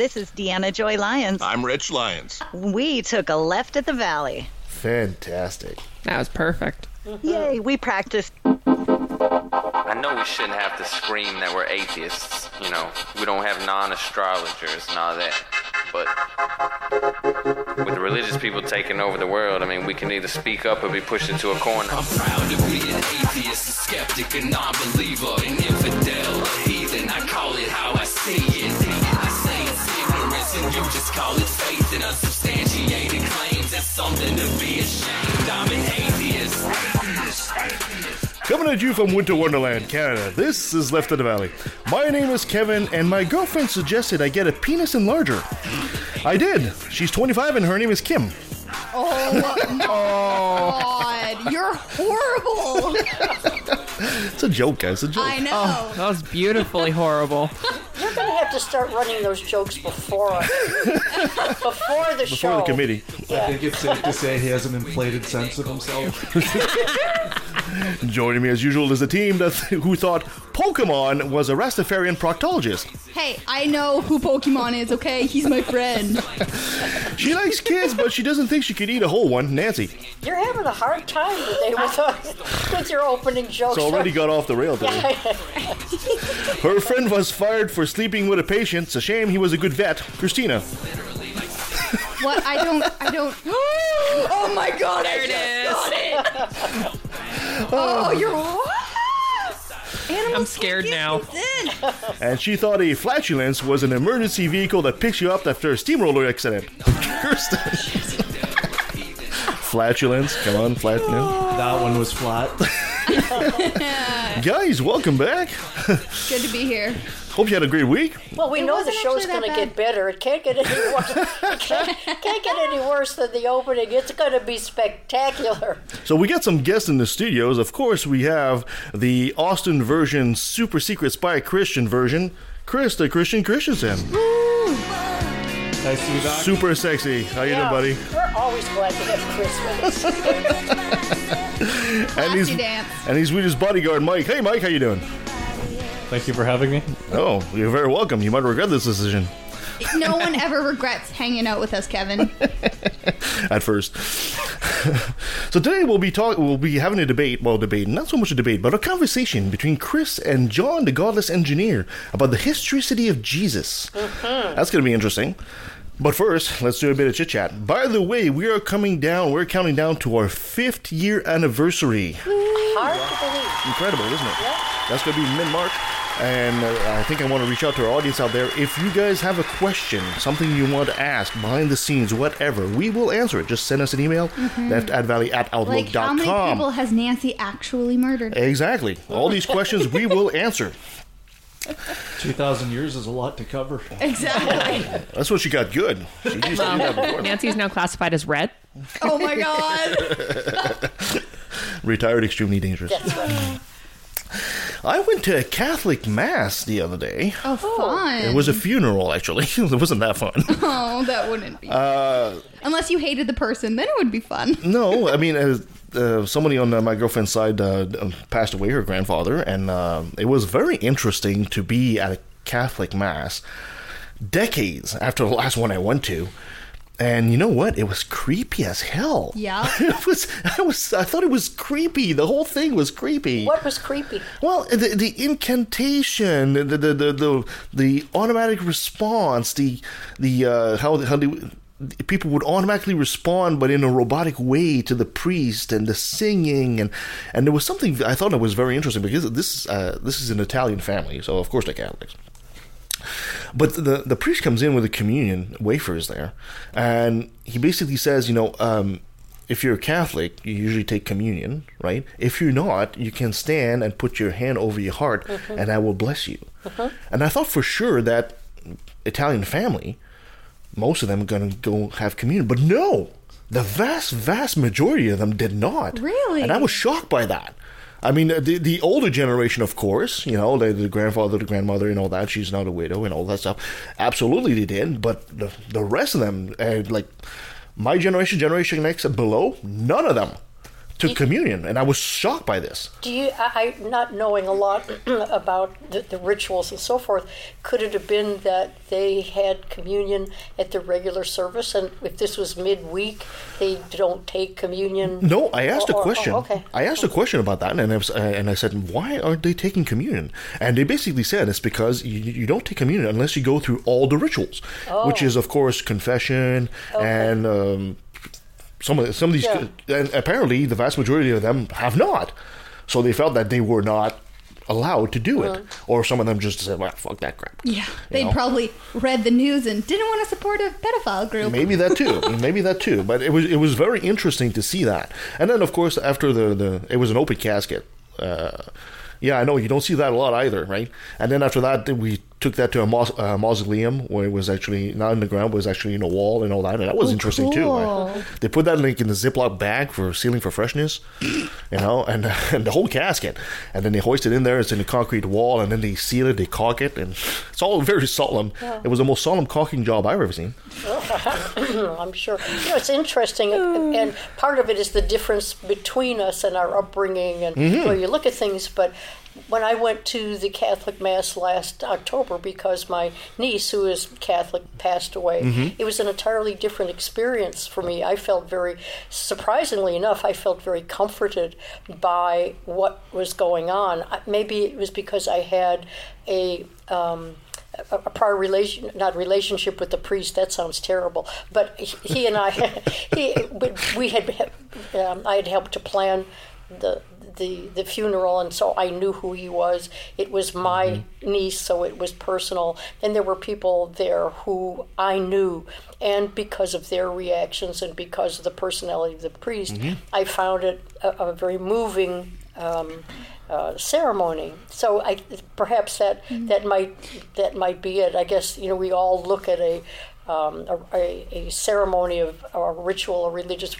This is Deanna Joy Lyons. I'm Rich Lyons. We took a left at the valley. Fantastic. That was perfect. Yay, we practiced. I know we shouldn't have to scream that we're atheists. You know, we don't have non astrologers and all that. But with the religious people taking over the world, I mean, we can either speak up or be pushed into a corner. I'm proud to be an atheist, a skeptic, a non-believer, an infidel, you just call it faith in unsubstantiated claims. That's something to be ashamed. I'm an atheist. Coming at you from Winter Wonderland, Canada, this is Left of the Valley. My name is Kevin, and my girlfriend suggested I get a penis enlarger. I did. She's 25 and her name is Kim. Oh my god, you're horrible. It's a joke, guys. It's a joke. I know. Oh, That was beautifully horrible. You're gonna have to start running those jokes before before the show. Before the committee. Yeah. I think it's safe to say he has an inflated sense of himself. Joining me as usual is a team that who thought Pokemon was a Rastafarian proctologist. Hey, I know who Pokemon is, okay? He's my friend. She likes kids, but she doesn't think she could eat a whole one. Nancy. You're having a hard time today with, uh, with your opening jokes. It's already got off the rail today. Her friend was fired for sleeping with a patient. It's a shame he was a good vet. Christina. What? I don't. I don't. Oh my god! There I it just is. Got it. Oh, you're. Animals I'm scared now. And she thought a flatulence was an emergency vehicle that picks you up after a steamroller accident. Kirsten. flatulence. Come on, flat. No. Oh. that one was flat. Guys, welcome back. Good to be here. Hope you had a great week. Well, we know the wasn't show's going to get better. It can't get any worse. it can't, can't get any worse than the opening. It's going to be spectacular. So we got some guests in the studios. Of course, we have the Austin version, super secret spy Christian version, Chris the Christian Christiansen. Nice to be back. Super sexy. How you Yeah, doing, buddy? We're always glad to have Chris with us. And he's, dance. and he's with his bodyguard, Mike. Hey, Mike, how you doing? Thank you for having me. Oh, you're very welcome. You might regret this decision No one ever regrets hanging out with us, Kevin. at first. so today we'll be talking. We'll be having a debate. Well, debate, not so much a debate, but a conversation between Chris and John, the Godless Engineer, about the historicity of Jesus. Mm-hmm. That's going to be interesting. But first, let's do a bit of chit chat. By the way, we are coming down. We're counting down to our fifth year anniversary. Hard to believe. Incredible, isn't it? That's going to be mid March. And uh, I think I want to reach out to our audience out there. If you guys have a question, something you want to ask, behind the scenes, whatever, we will answer it. Just send us an email, left at valley at outlook.com. Like, how many people has Nancy actually murdered? Exactly. All these questions we will answer. 2,000 years is a lot to cover. Exactly. That's what she got good. She used to do that before. Nancy's now classified as red. oh my god. Retired, extremely dangerous. That's right. I went to a Catholic mass the other day. Oh, fun. It was a funeral, actually. it wasn't that fun. Oh, that wouldn't be. Uh, Unless you hated the person, then it would be fun. No, I mean, uh, uh, somebody on uh, my girlfriend's side uh, uh, passed away, her grandfather, and uh, it was very interesting to be at a Catholic mass decades after the last one I went to. And you know what? It was creepy as hell. Yeah. it was. I was. I thought it was creepy. The whole thing was creepy. What was creepy? Well, the, the incantation, the the, the the the automatic response, the the uh, how how the people would automatically respond, but in a robotic way to the priest and the singing, and and there was something I thought it was very interesting because this uh, this is an Italian family, so of course they're Catholics. But the the priest comes in with the communion wafers there, and he basically says, you know, um, if you're a Catholic, you usually take communion, right? If you're not, you can stand and put your hand over your heart, and I will bless you. And I thought for sure that Italian family, most of them are going to go have communion, but no, the vast, vast majority of them did not. Really? And I was shocked by that. I mean, the the older generation, of course, you know, the, the grandfather, the grandmother, and all that. She's not a widow and all that stuff. Absolutely, they did. But the the rest of them, uh, like my generation, Generation and below, none of them took communion, and I was shocked by this. Do you, I, not knowing a lot about the, the rituals and so forth, could it have been that they had communion at the regular service, and if this was midweek, they don't take communion? No, I asked a Or- or- oh, question. okay. I asked a question about that, and I, was, uh, and I said, "Why aren't they taking communion?" And they basically said it's because you, you don't take communion unless you go through all the rituals, which Oh. is, of course, confession and um, some of some of these. Yeah. And apparently, the vast majority of them have not. So they felt that they were not allowed to do it, or some of them just said, "Well, fuck that crap." Yeah, they'd know? probably read the news and didn't want to support a pedophile group. Maybe that too. Maybe that too. But it was it was very interesting to see that. And then of course after the the it was an open casket. Uh, yeah, I know you don't see that a lot either, right? And then after that, we took that to a maus- uh, mausoleum where it was actually not in the ground, but it was actually in a wall and all that, and that was Oh, interesting too. cool. right? They put that like in the Ziploc bag for sealing for freshness, you know, and and the whole casket, and then they hoist it in there. It's in a concrete wall, and then they seal it, they caulk it, and it's all very solemn. It was the most solemn caulking job I've ever seen. I'm sure. You know, it's interesting, and part of it is the difference between us and our upbringing and where you look at things. But when I went to the Catholic Mass last October because my niece, who is Catholic, passed away, it was an entirely different experience for me. I felt very, surprisingly enough, I felt very comforted by what was going on. Maybe it was because I had a. Um, a prior relation, not relationship with the priest. That sounds terrible. But he he and I, he, we had, um, I had helped to plan the the the funeral, and so I knew who he was. It was my niece, so it was personal. And there were people there who I knew, and because of their reactions and because of the personality of the priest, I found it a, a very moving. Um, uh, ceremony. So I perhaps that that might that might be it. I guess you know we all look at a um, a, a, a ceremony of or a ritual, a religious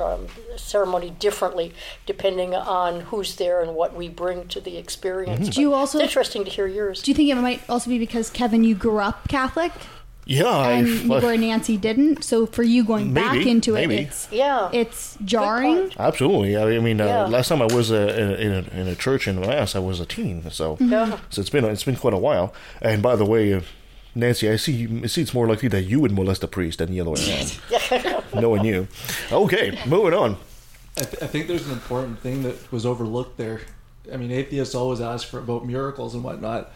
um, ceremony differently depending on who's there and what we bring to the experience. Do you also- It's interesting to hear yours. Do you think it might also be because Kevin, you grew up Catholic, Yeah, and I, where Nancy didn't? So for you going back Maybe, into it, it's Yeah. it's jarring. absolutely. I mean, uh, Yeah. last time I was uh, in, in, a, in a church in Mass, I was a teen, so Yeah. so it's been it's been quite a while. And by the way, uh, Nancy, I see I see it's more likely that you would molest a priest than the other way around. Knowing you, okay, moving on. I, th- I think there's an important thing that was overlooked there. I mean, atheists always ask for about miracles and whatnot.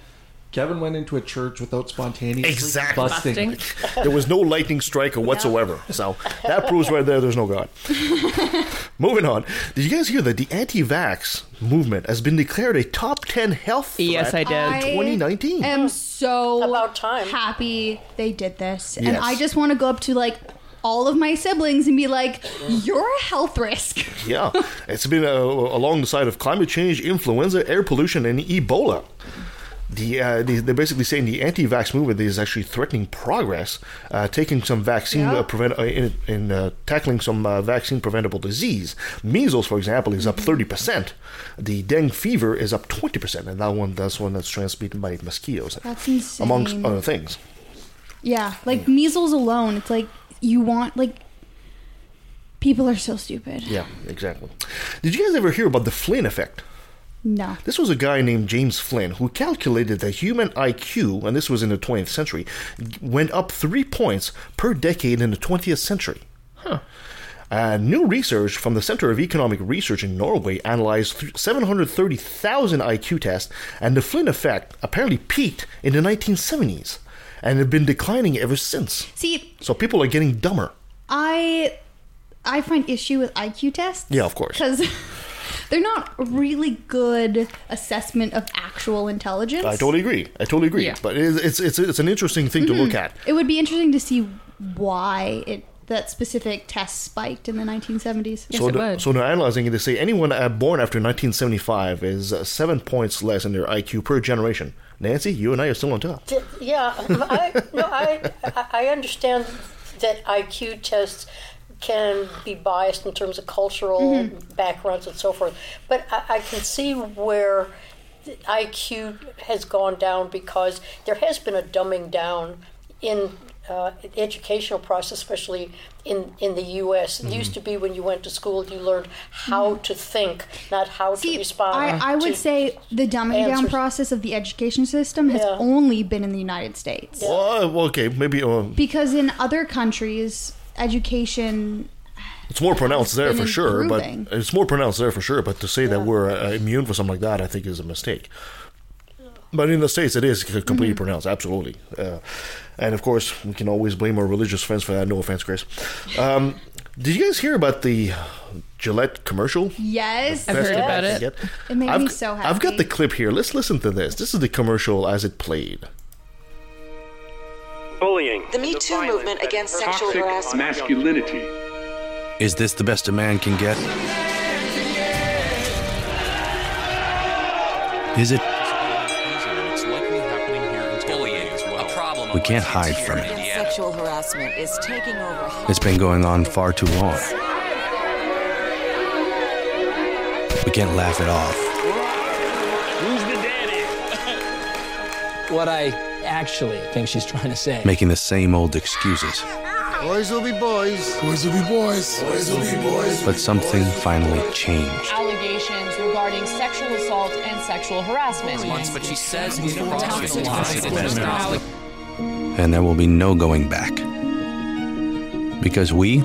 Kevin went into a church without spontaneously Exactly. busting. Busting. There was no lightning strike or whatsoever, so that proves right there there's no God. moving on. Did you guys hear that the anti-vax movement has been declared a top ten health threat? Yes, I did. 2019? I 2019. am so About time. happy they did this, and I just want to go up to like all of my siblings and be like, "You're a health risk." Yeah, it's been uh, along the side of climate change, influenza, air pollution, and Ebola. The, uh, they, they're basically saying the anti-vax movement is actually threatening progress, uh, taking some vaccine Yeah. uh, prevent uh, in, in uh, tackling some uh, vaccine preventable disease. Measles, for example, is up thirty percent. The dengue fever is up twenty percent, and that one that's one that's transmitted by mosquitoes, That's insane. amongst other things. Yeah, like measles alone, it's like you want like people are so stupid. Yeah, exactly. Did you guys ever hear about the Flynn effect? No. This was a guy named James Flynn who calculated that human IQ, and this was in the 20th century, went up three points per decade in the 20th century. Huh. Uh, new research from the Center of Economic Research in Norway analyzed th- 730,000 IQ tests, and the Flynn effect apparently peaked in the 1970s and had been declining ever since. See, So people are getting dumber. I I find issue with IQ tests. Yeah, of course. Because they're not really good assessment of actual intelligence. I totally agree. I totally agree. Yeah. But it is, it's, it's, it's an interesting thing to look at. It would be interesting to see why it that specific test spiked in the 1970s. Yes, so, it the- would. so they're analyzing it. They say anyone uh, born after 1975 is uh, seven points less in their IQ per generation. Nancy, you and I are still on top. Yeah, I, no, I, I- I understand that IQ tests can be biased in terms of cultural backgrounds and so forth, but I, I can see where the IQ has gone down because there has been a dumbing down in uh, educational process, especially in, in the U.S. It Mm-hmm. used to be when you went to school, you learned how to think, not how See, to respond. I, I would say the dumbing down process of the education system has Yeah. only been in the United States. Well, well, okay, maybe um, Because in other countries, education it's more pronounced there been for sure. But it's more pronounced there for sure. But to say that we're uh, immune for something like that, I think is a mistake. But in the states, it is completely Mm-hmm. pronounced, absolutely. Uh, and of course, we can always blame our religious friends for that. No offense, Chris. Um, did you guys hear about the Gillette commercial? yes, I've heard about it. It made I've, me so happy. I've got the clip here. Let's listen to this. This is the commercial as it played. Bullying. The Me Too movement against sexual harassment. masculinity. Is this the best a man can get? Is it? Bullying, a problem We can't hide from it. Sexual harassment is taking over. It's been going on far too long. We can't laugh it off. Who's the daddy? What I actually think she's trying to say. Making the same old excuses. Boys will be boys. Boys will be boys. Boys will be boys. But something finally changed. allegations regarding sexual assault and sexual harassment. Once, but she says he's toxic. And there will be no going back. Because we,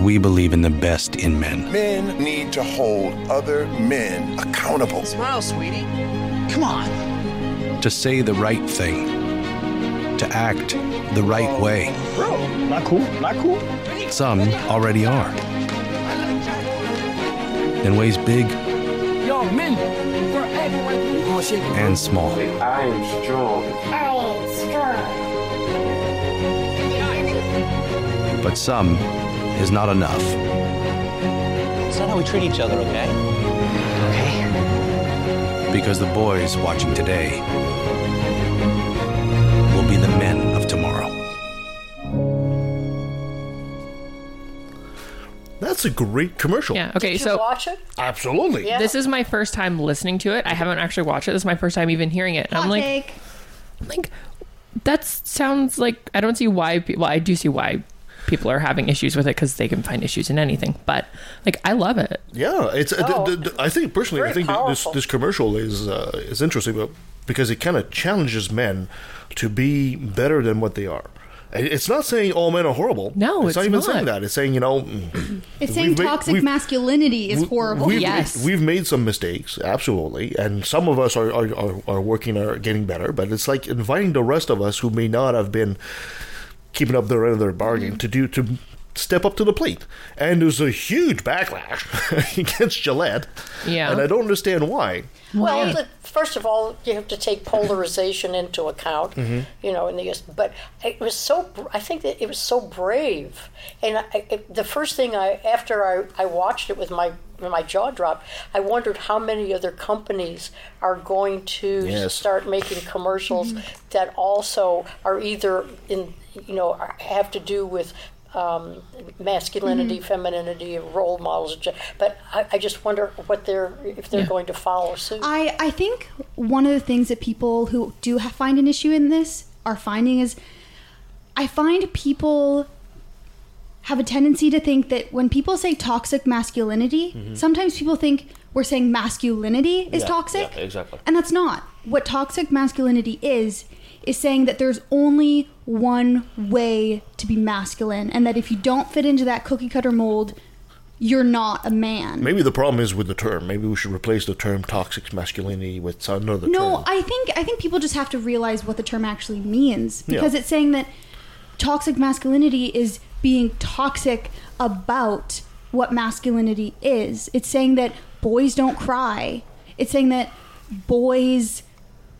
we believe in the best in men. Men need to hold other men accountable. Smile, sweetie. Come on. To say the right thing. To act the right way. Bro, not cool. Not cool. Some already are. In ways big Yo, men, we're everywhere. and small. I am strong. But some is not enough. It's not how we treat each other, okay? Okay. Because the boys watching today will be the men of tomorrow. That's a great commercial. Yeah. Okay. Did you So watch it? Absolutely. Yeah. this is my first time listening to it. I haven't actually watched it. This is my first time even hearing it. And Hot I'm like, take. like that sounds like I don't see why. pe- Well, I do see why people are having issues with it because they can find issues in anything. But like, I love it. Yeah, it's. uh, Oh. th- th- I think personally, I think th- this this commercial is uh, is interesting, but because it kind of challenges men to be better than what they are. It's not saying all men are horrible. No, it's, not it's even not. saying that. It's saying you know, It's saying made- toxic masculinity is we- horrible. We've, Yes. we've made some mistakes, absolutely, and some of us are, are, are, are working are getting better. But it's like inviting the rest of us who may not have been keeping up their end of their bargain mm-hmm. to do to step up to the plate. And there's a huge backlash against Gillette. Yeah. and I don't understand why. Well, the, first of all, you have to take polarization into account. Mm-hmm. You know, in the but it was so. I think that it was so brave, and I, it, the first thing I after I, I watched it with my my jaw dropped. I wondered how many other companies are going to Yes. start making commercials mm-hmm. that also are either in you know have to do with. Um, masculinity, femininity, role models, but I, I just wonder what they're if they're Yeah. going to follow suit. I, I think one of the things that people who do ha- find an issue in this are finding is I find people have a tendency to think that when people say toxic masculinity, sometimes people think we're saying masculinity is Mm-hmm. Yeah, toxic. yeah, exactly. And that's not. What toxic masculinity is, is saying that there's only one way to be masculine, and that if you don't fit into that cookie cutter mold, you're not a man. Maybe the problem is with the term. Maybe we should replace the term toxic masculinity with another No, term. I think I think people just have to realize what the term actually means Yeah. because it's saying that toxic masculinity is being toxic about what masculinity is. It's saying that boys don't cry. It's saying that boys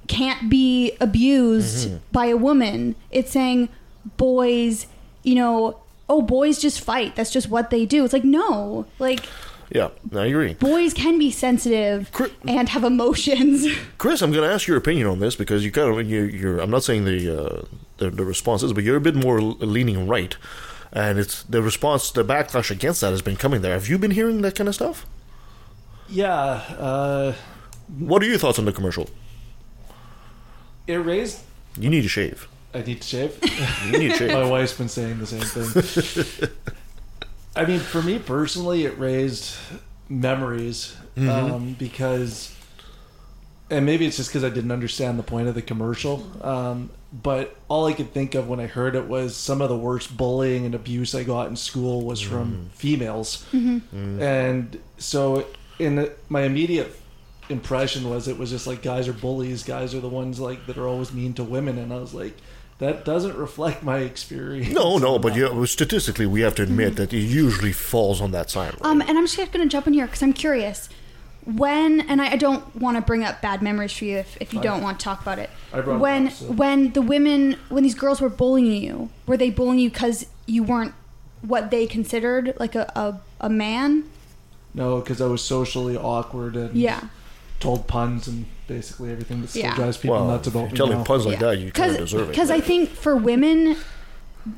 can't be abused Mm-hmm. by a woman. It's saying boys, you know, oh boys just fight. That's just what they do. It's like no, like Yeah, I agree. boys can be sensitive and have emotions. Chris, I'm going to ask your opinion on this because you kind of you, you're. I'm not saying the, uh, the the response is, but you're a bit more leaning right, and it's the response, the backlash against that has been coming there. Have you been hearing that kind of stuff? Yeah, uh, What are your thoughts on the commercial? It raised You need to shave. I need to shave. You need to shave. My wife's been saying the same thing. I mean, for me personally, it raised memories Mhm. um, because, and maybe it's just because I didn't understand the point of the commercial. Um, but all I could think of when I heard it was some of the worst bullying and abuse I got in school was from females, Mhm. and so in my immediate impression was it was just like guys are bullies, guys are the ones like that are always mean to women, and I was like. That doesn't reflect my experience. No, no, but you, statistically, we have to admit that it usually falls on that side. Um, and I'm just going to jump in here because I'm curious. When and I, I don't want to bring up bad memories for you if, if you Fine. don't want to talk about it. I brought it when up, so- when the women when these girls were bullying you, were they bullying you because you weren't what they considered like a a, a man? No, because I was socially awkward and Yeah. Told puns and basically everything that still Yeah. drives people Well, nuts about if me. you're telling now. puns like that, you kind of deserve it. Because I think for women,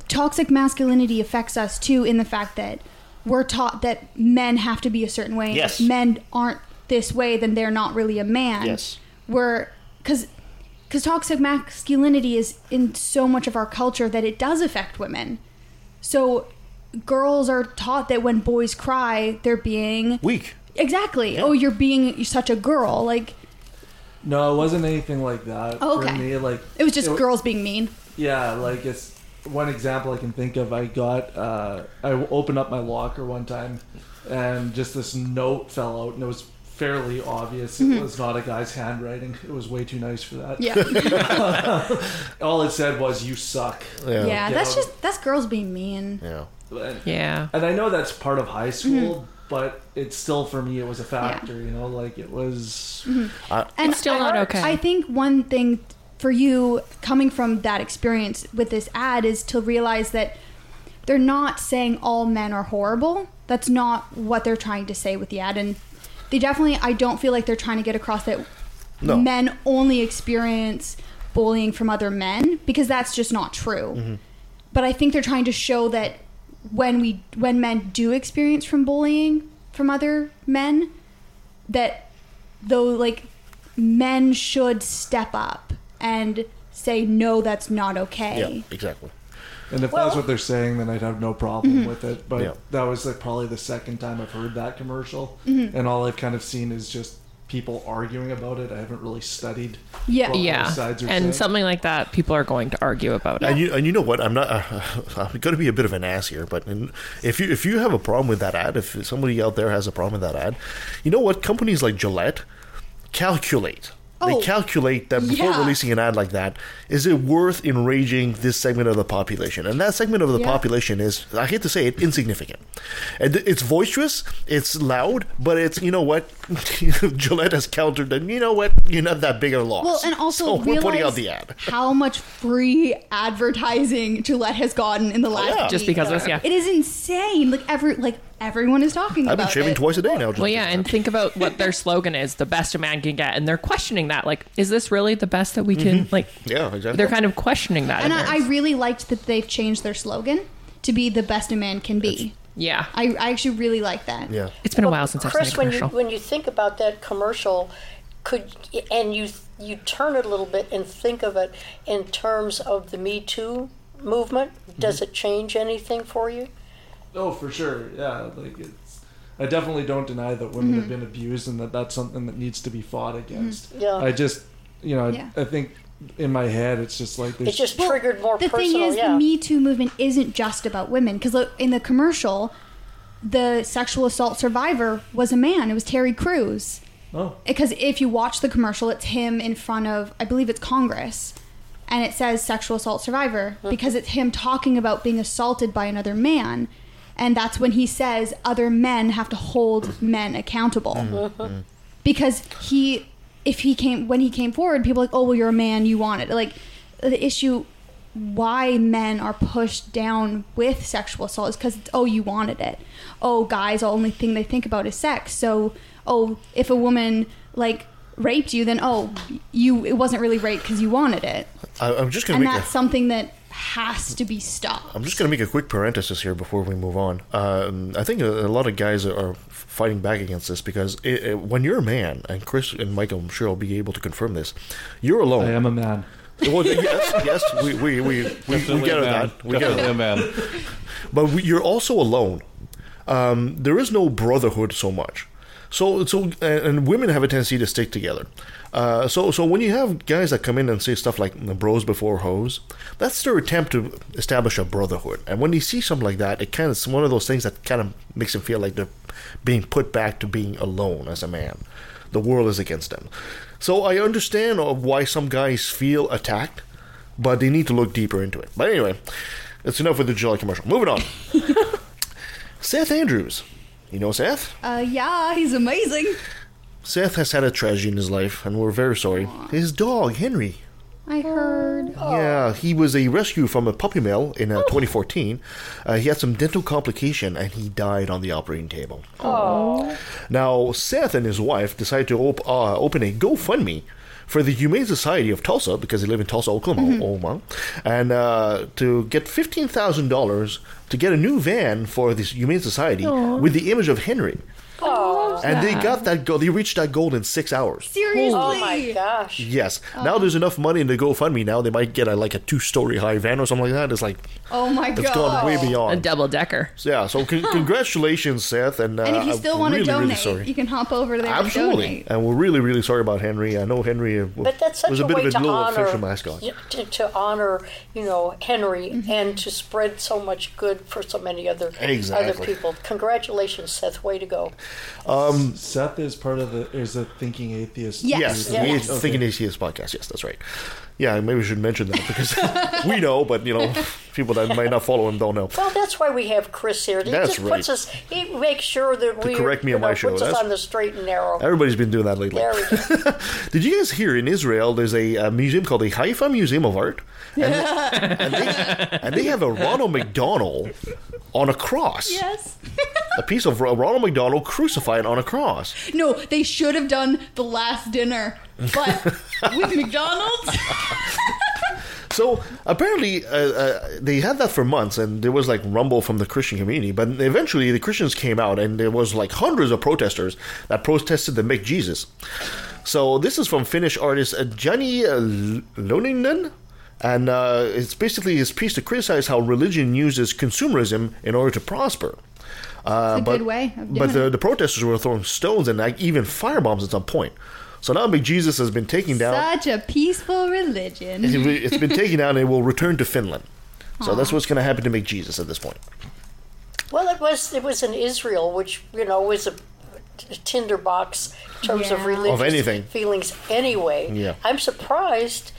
toxic masculinity affects us too in the fact that we're taught that men have to be a certain way. Yes. If men aren't this way, then they're not really a man. Yes. We're because because toxic masculinity is in so much of our culture that it does affect women. So girls are taught that when boys cry, they're being weak. Exactly. Oh, you're being such a girl. Like No, it wasn't anything like that. Oh, For me, like it was just wa- girls being mean. Yeah, like it's one example I can think of. I got uh, I opened up my locker one time, and just this note fell out, and it was fairly obvious it Mhm. was not a guy's handwriting. It was way too nice for that. Yeah. All it said was "you suck." Yeah, Get that's out- just that's girls being mean. Yeah. And, Yeah. And I know that's part of high school, Mm-hmm. But it's still for me it was a factor. You know, like it was. And still I, not okay. I think one thing for you coming from that experience with this ad is to realize that they're not saying all men are horrible. That's not what they're trying to say with the ad. And they definitely, I don't feel like they're trying to get across that No. men only experience bullying from other men because that's just not true. Mm-hmm. But I think they're trying to show that when we when men do experience from bullying from other men, that though like men should step up and say no that's not okay Yeah, exactly. And if Well- that's what they're saying, then I'd have no problem Mhm. with it. But Yeah. that was like probably the second time I've heard that commercial, Mhm. and all I've kind of seen is just people arguing about it. I haven't really studied. Yeah. what Yeah. sides are And saying. something like that, people are going to argue about it. And you and you know what? I'm not. Uh, I'm going to be a bit of an ass here, but in, if you if you have a problem with that ad, if somebody out there has a problem with that ad, you know what? Companies like Gillette calculate. Oh, they calculate that before yeah. releasing an ad like that, is it worth enraging this segment of the population? And that segment of the Yeah. population is, I hate to say it, insignificant. And it's boisterous, it's loud, but it's you know what? Gillette has countered that. You know what? You're not that big of a loss. well and also so we're putting out realize the ad. how much free advertising Gillette has gotten in the last oh, yeah. Just because of us, yeah. it is insane like every like everyone is talking about. I've been about shaving it. twice a day now. Just Well, yeah, and think about what their slogan is: "The best a man can get," and they're questioning that. Like, is this really the best that we can? Like, yeah, exactly. they're kind of questioning that. and I, I really liked that they've changed their slogan to be the best a man can be yeah, I, I actually really like that yeah. it's been a while since I've Chris, seen a when you when you think about that commercial, could and you you turn it a little bit and think of it in terms of the Me Too movement, does Mm-hmm. it change anything for you? Oh, for sure. Yeah, like it's. I definitely don't deny that women Mm-hmm. have been abused and that that's something that needs to be fought against. Yeah. I just, you know, Yeah. I, I think in my head it's just like It there's just triggered more the personal. thing is yeah. the me too movement isn't just about women because in the commercial the sexual assault survivor was a man it was terry Crews. oh because if you watch the commercial it's him in front of i believe it's congress and it says sexual assault survivor because it's him talking about being assaulted by another man and that's when he says other men have to hold men accountable. Mm-hmm. Because he if he came when he came forward people were like oh well you're a man you want it. Like the issue why men are pushed down with sexual assault is because oh you wanted it. Oh guys the only thing they think about is sex. So oh if a woman like raped you then oh you it wasn't really rape because you wanted it. I, I'm just gonna and make a, that's something that has to be stopped I'm just going to make a quick parenthesis here before we move on. Um, I think a, a lot of guys are fighting back against this because it, it- when you're a man, and Chris and Michael, I'm sure, will be able to confirm this, you're alone. I am a man. Well, yes, yes, we we we we, we get it man. that. We get Definitely it. a man. But we, you're also alone. Um, there is no brotherhood so much. So so and, and women have a tendency to stick together. Uh, so so when you have guys that come in and say stuff like bros before hoes, that's their attempt to establish a brotherhood. And when you see something like that, it kind of it's one of those things that kind of makes them feel like they're being put back to being alone as a man. The world is against them. So I understand why some guys feel attacked, but they need to look deeper into it. But anyway, that's enough with the Gillette commercial. Moving on. Seth Andrews. You know Seth? Uh, yeah, he's amazing. Seth has had a tragedy in his life, and we're very sorry. His dog, Henry. I heard. Yeah, he was a rescue from a puppy mill in uh, 2014. Uh, he had some dental complication, and he died on the operating table. Oh. Now, Seth and his wife decided to op- uh, open a GoFundMe for the Humane Society of Tulsa, because they live in Tulsa, Oklahoma, Oklahoma, and uh, to get $15,000 to get a new van for this Humane Society Aw. with the image of Henry. Oh, And they got that goal. They reached that goal in six hours. Seriously. Oh my gosh. Yes. Now oh. there's enough money in the GoFundMe. Now they might get a, like a two-story high van or something like that. It's like Oh my it's god. gone way beyond A double decker. So, yeah. So con- congratulations, Seth. And, uh, And if you I'm still want to really, donate, really you can hop over there and Absolutely. donate. And we're really, really sorry about Henry. I know Henry uh, But that's such was a, a bit way of a to little honor official mascot. to, to honor, you know, Henry Mm-hmm. and to spread so much good for so many other exactly. other people. Congratulations, Seth. Way to go. Um, Seth is part of the is a thinking atheist. Yes, Yes. the Yes. Atheist- Thinking Atheist podcast. Yes, that's right. Yeah, maybe we should mention that because we know, but you know, people that might not follow him don't know. Well, that's why we have Chris here. He That's just right. puts us. He makes sure that we correct me you on my know, show, Puts us on the straight and narrow. Everybody's been doing that lately. There we go. Did you guys hear in Israel? There's a, uh museum called the Haifa Museum of Art, and, and, they, and they have a Ronald McDonald on a cross. Yes. A piece of Ronald McDonald crucified on a cross. No, they should have done the last dinner, but with McDonald's. So apparently, uh, uh, they had that for months, and there was like rumble from the Christian community. But eventually, the Christians came out, and there was like hundreds of protesters that protested the McJesus. So this is from Finnish artist uh, Jani uh, Leinonen. And uh, it's basically his piece to criticize how religion uses consumerism in order to prosper. Uh, It's a but, good way of but the, it. the protesters were throwing stones and like, even firebombs at some point. So now McJesus has been taken down. Such a peaceful religion. It's been taken down and it will return to Finland. So Aw. that's what's going to happen to McJesus at this point. Well, it was it was in Israel, which you know was a tinderbox in terms of Yeah. religious Of anything. feelings. Anyway, Yeah. I'm surprised.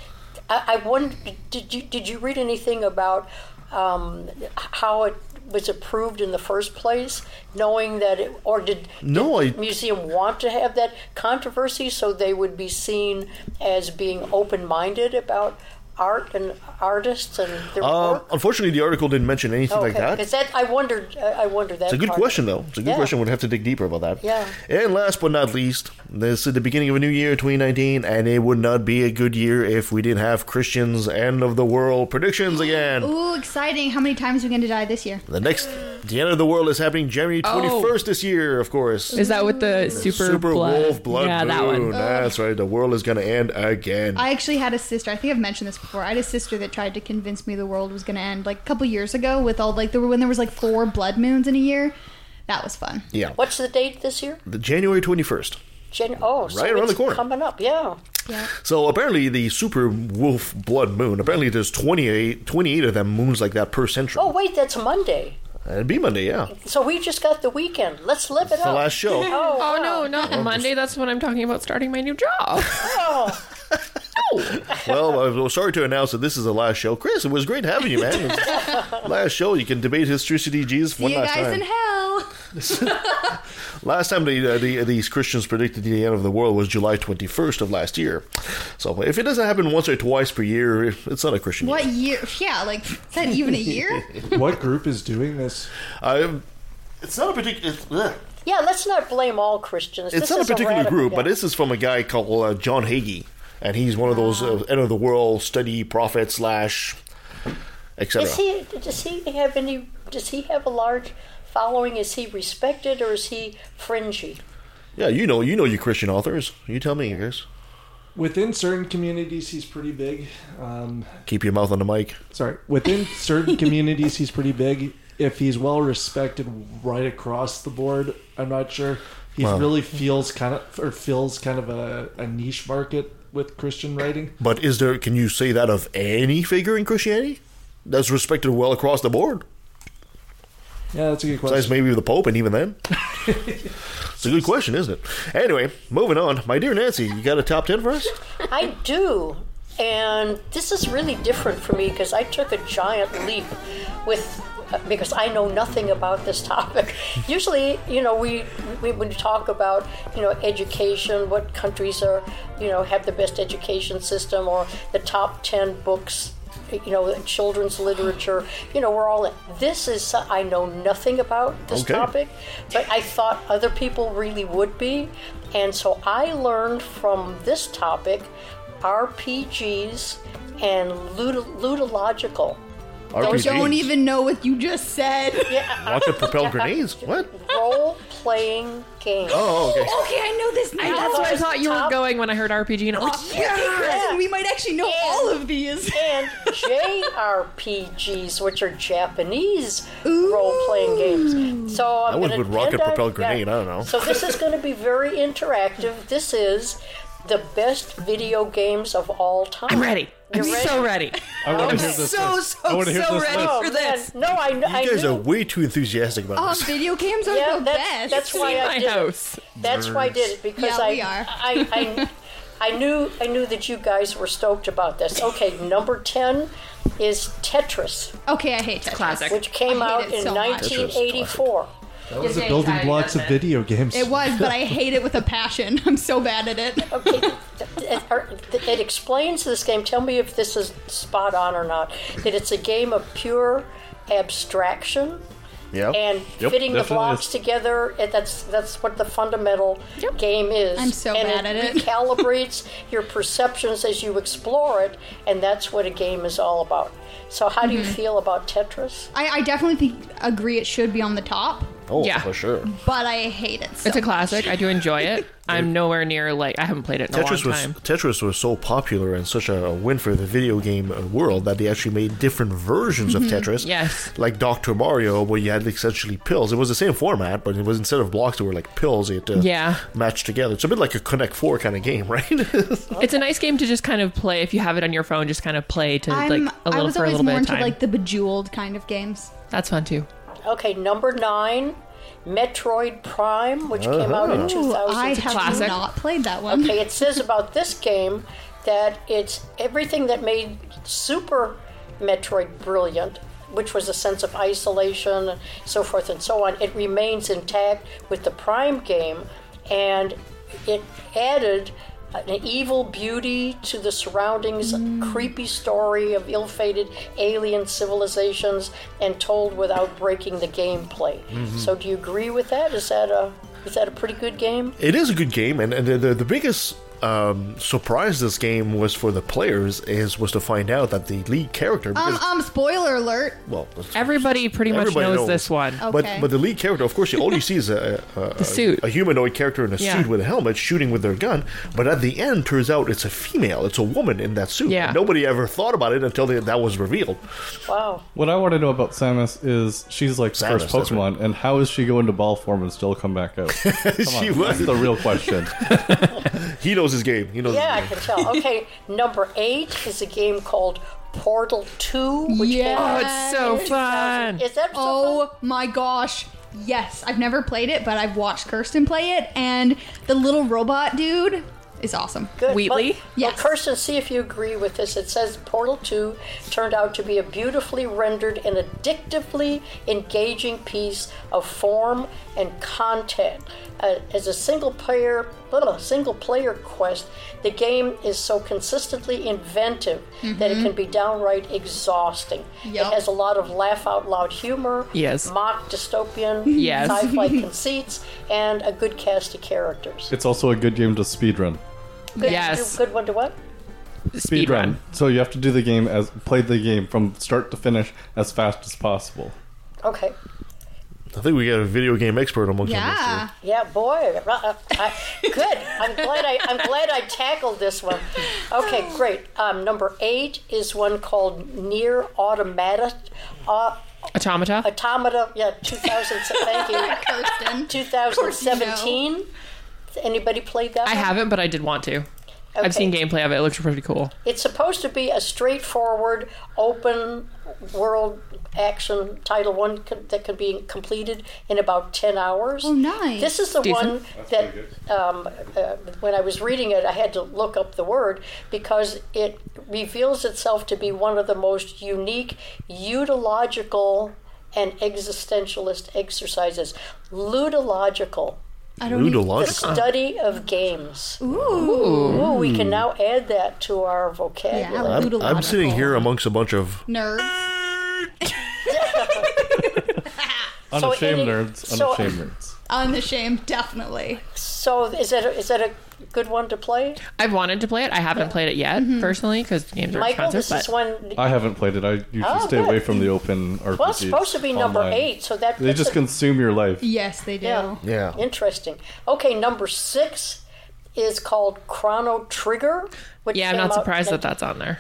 I, I wonder, did you did you read anything about um, how it was approved in the first place, knowing that it, or did No, did I- the museum want to have that controversy so they would be seen as being open minded about art and artists and their Uh, work? unfortunately, the article didn't mention anything like that. Is that I wondered. I wondered that. It's a good part question, though. It's a good Yeah. question. We'd have to dig deeper about that. Yeah. And last but not least, this is the beginning of a new year, 2019, and it would not be a good year if we didn't have Christians' end of the world predictions again. Ooh, exciting! How many times are we going to die this year? The next, the end of the world is happening January Oh. 21st this year, of course. Is that with the super, Super blood? Wolf Blood yeah, Moon. that one. That's right. The world is going to end again. I actually had a sister. I think I've mentioned this before. I had a sister that tried to convince me the world was going to end like a couple years ago with all like there were when there was like four blood moons in a year. That was fun. yeah. What's the date this year? The January 21st. Jan- oh, so Right around it's the corner. Coming up, yeah. Yeah. So apparently, the super wolf blood moon. Apparently, there's 28, 28 of them moons like that per century. Oh, wait, that's Monday. It'd be Monday, yeah. So we just got the weekend. Let's live it the up. last show. Oh, Oh wow. no, not Monday. That's when I'm talking about starting my new job. Oh, well, I'm sorry to announce that this is the last show. Chris, it was great having you, man. Last show. You can debate historicity, Jesus, See one you last guys time. in hell. Last time the, uh, the, these Christians predicted the end of the world was July 21st of last year. So if it doesn't happen once or twice per year, it's not a Christian What year. year? Yeah, like is that even a year? What group is doing this? Uh, it's not a particular. yeah. Let's not blame all Christians. It's This not a particular radical group, guy. but this is from a guy called uh, John Hagee, and he's one of those uh, end of the world study prophet slash etc. Is he? Does he have any? Does he have a large following? Is he respected or is he fringy? Yeah, you know, you know your Christian authors. You tell me, Chris. Within certain communities, he's pretty big. Um, Keep your mouth on the mic. sorry, within certain communities, he's pretty big. If he's well respected right across the board, I'm not sure. He Wow. really feels kind of or fills kind of a, a niche market with Christian writing. But is there? Can you say that of any figure in Christianity that's respected well across the board? Yeah, that's a good question. Besides question. maybe the Pope, and even then, it's a good question, isn't it? Anyway, moving on. My dear Nancy, you got a top ten for us? I do. And this is really different for me because I took a giant leap with because I know nothing about this topic. Usually, you know, we, we when we talk about, you know, education, what countries are, you know, have the best education system or the top 10 books you know, children's literature. You know, we're all in. This is I know nothing about this Okay. topic, but I thought other people really would be, and so I learned from this topic RPGs and ludo- ludological. I don't even know what you just said. Yeah. Rocket propelled grenades? What? Role playing games. Oh, okay. Okay, I know this now. That's where I thought you were going when I heard RPG, and I'm like, Okay, Kirsten, we might actually know all of these. and JRPGs, which are Japanese role-playing games. So I'm I went gonna with rocket and I- propelled grenade, I don't know. So this is going to be very interactive. This is the best video games of all time. I'm ready. I'm You're so ready. I want I'm to hear this. so, list. so, I want to hear so this ready list. Oh, for this. man. No, I, I You guys knew. are way too enthusiastic about Um, this. video games are Yeah, the that's, best. that's why See I my did house. it. That's why I did it because Yeah, I, we are. I, I, I knew I knew that you guys were stoked about this. Okay, number ten is Tetris, Okay, I hate Tetris. Classic. which came out in so much. 1984. That was the building blocks of video games. It was, but I hate it with a passion. I'm so bad at it. Okay, it, it- it explains this game. Tell me if this is spot on or not. That it's a game of pure abstraction Yeah. and Yep, fitting the blocks is. together. It, that's that's what the fundamental game is. I'm so and bad it at it. recalibrates your perceptions as you explore it, and that's what a game is all about. So, how do you Mm-hmm. feel about Tetris? I, I definitely think, agree it should be on the top, Oh, Yeah. for sure. but I hate it. So It's a classic. I do enjoy it. I'm nowhere near like I haven't played it in Tetris a long was time. Tetris was so popular and such a win for the video game uh, world that they actually made different versions of Tetris. Yes. like Doctor Mario, where you had essentially pills. It was the same format, but it was instead of blocks, they were like pills. You had to Yeah. match together. It's a bit like a Connect Four kind of game, right? It's a nice game to just kind of play if you have it on your phone. Just kind of play to I'm, like a I little for a little bit of into time. like the bejeweled kind of games. That's fun too. Okay, number nine, Metroid Prime, which came out in Uh-huh. 2000. Ooh, I have Classic. not played that one. Okay, it says about this game that it's everything that made Super Metroid brilliant, which was a sense of isolation and so forth and so on. It remains intact with the Prime game, and it added an evil beauty to the surroundings, a mm. creepy story of ill-fated alien civilizations, and told without breaking the gameplay. Mm-hmm. So, do you agree with that? Is that a is that a pretty good game? it is a good game, and, and the, the the biggest um, surprise this game was for the players is was to find out that the lead character Um, because um, spoiler alert. well Everybody pretty much Everybody knows, knows. this one. Okay. But but the lead character, of course, you all you see is a, a, a, suit. a humanoid character in a Yeah. suit with a helmet shooting with their gun. But at the end, turns out it's a female. It's a woman in that suit. Yeah. Nobody ever thought about it until they, that was revealed. Wow. What I want to know about Samus is she's like the Samus, first that's Pokemon, and how is she go into ball form and still come back out? Come She on, was. that's the real question. He knows his game. He knows. Yeah, I can tell. Okay, number eight is a game called Portal 2, which Yeah. Oh, it's so fun. Is that so fun? Oh my gosh. Yes, I've never played it, but I've watched Kirsten play it, and the little robot dude is awesome. Good. Wheatley? Well, Yes. well, Kirsten, see if you agree with this. It says Portal 2 turned out to be a beautifully rendered and addictively engaging piece of form and content. Uh, as a single player, little single player quest, the game is so consistently inventive that it mm-hmm. can be downright exhausting. Yep. It has a lot of laugh out loud humor, Yes. mock dystopian, Yes. sci-fi conceits, and a good cast of characters. It's also a good game to speedrun. Good, Yes. good one to what? Speedrun. So you have to do the game as play the game from start to finish as fast as possible. Okay. I think we got a video game expert amongst us. Yeah. Yeah, boy. Uh, I, good. I'm glad I I'm glad I tackled this one. Okay, great. Um, number eight is one called NieR Automata. Uh, Automata. Automata. Yeah, 2000. thank you. 2017. Anybody played that? I one? haven't, but I did want to. Okay. I've seen gameplay of it. It looks pretty cool. It's supposed to be a straightforward, open world action title one co- that can be completed in about 10 hours. Oh, nice. This is the Decent. one that, um, uh, when I was reading it, I had to look up the word because it reveals itself to be one of the most unique ludological and existentialist exercises. Ludological. I don't even- The Ludological. study of games. Ooh. Ooh, we can now add that to our vocabulary. I'm, I'm sitting here amongst a bunch of Nerds. So Unashamed any- nerds. so- Unashamed nerds. Unashamed, definitely. So is that a, is that a good one to play? I've wanted to play it. I haven't played it yet, mm-hmm. personally, because games are Michael, expensive. this is but one. I haven't played it. I usually Oh, stay good. away from the open RPGs. Well, it's supposed to be number online. eight, so that They puts just it- consume your life. Yes, they do. Yeah. Yeah. Interesting. Okay, number six is called Chrono Trigger. Which yeah, I'm came not out surprised that that's on there.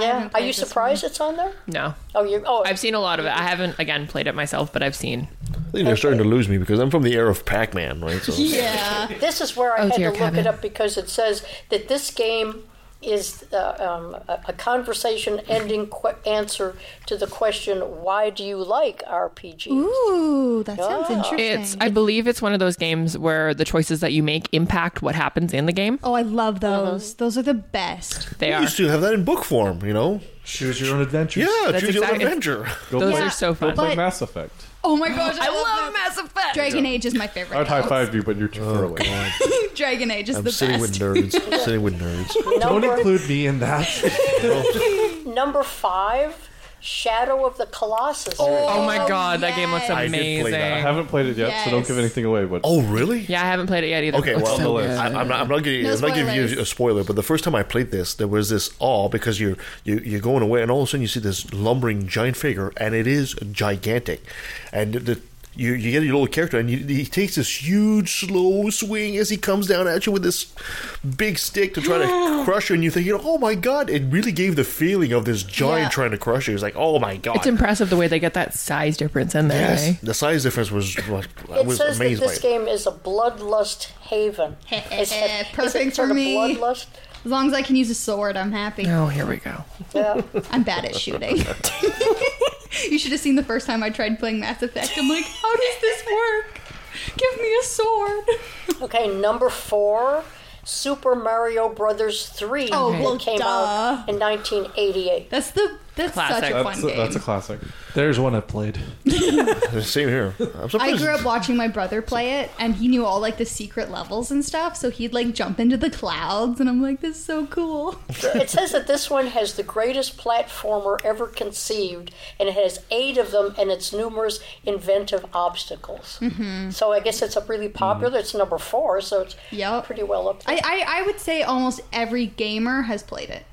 Yeah, are you surprised it's on there? No. Oh, you. Oh, I've seen a lot of it. I haven't again played it myself, but I've seen. I think they're starting to lose me because I'm from the era of Pac-Man, right? So Yeah. this is where I Oh, had to look Kevin. it up because it says that this game is uh, um, a, a conversation ending qu- answer to the question, why do you like RPGs? Ooh, that sounds interesting. It's. I believe it's one of those games where the choices that you make impact what happens in the game. oh, I love those. Those are the best. They we are. used to have that in book form, you know. Choose your own adventure. Yeah, That's choose your own adventure. Go Those play, are so fun. Go fun. play But- Mass Effect. Oh my gosh, I, I love, love that. Mass Effect. Dragon Age is my favorite. I would high though. five you, but you're oh, too far away. Dragon Age is I'm the sitting best. with nerds. sitting with nerds. Don't Number, include me in that. number five, Shadow of the Colossus. Oh, oh my oh, god, that game looks yes. I did play amazing. that. I haven't played it yet, so don't give Yes. anything away. But Oh, really? Yeah, I haven't played it yet either. Okay, It looks well, so good. I, I'm not. I'm not giving. No I'm not giving you spoilers. a spoiler. But the first time I played this, there was this awe because you're you, you're going away, and all of a sudden you see this lumbering giant figure, and it is gigantic, and the. You, you get your little character, and you, he takes this huge, slow swing as he comes down at you with this big stick to try to crush you. And you think, you know, oh my god! It really gave the feeling of this giant Yeah. trying to crush you. It's like, oh my god! It's impressive the way they get that size difference in there. yes, eh? the size difference was. like, I It was says that amazed by this it. game is a bloodlust haven. Eh, eh, eh, is it- is Perfect it for me. Bloodlust? As long as I can use a sword, I'm happy. Oh, here we go. Yeah. I'm bad at shooting. you should have seen the first time I tried playing Mass Effect. I'm like, how does this work? Give me a sword. Okay, number four, Super Mario Brothers 3 Oh, well, came duh. out in 1988. That's the that's Classic. such a that's fun a, game. that's a classic. There's one I played. Same here. I'm I surprised. grew up watching my brother play it, and he knew all like the secret levels and stuff. So he'd like jump into the clouds, and I'm like, "This is so cool." it says that this one has the greatest platformer ever conceived, and it has eight of them and its numerous inventive obstacles. Mhm. So I guess it's a really popular. It's number four, so it's Yep. pretty well up there. I, I I would say almost every gamer has played it.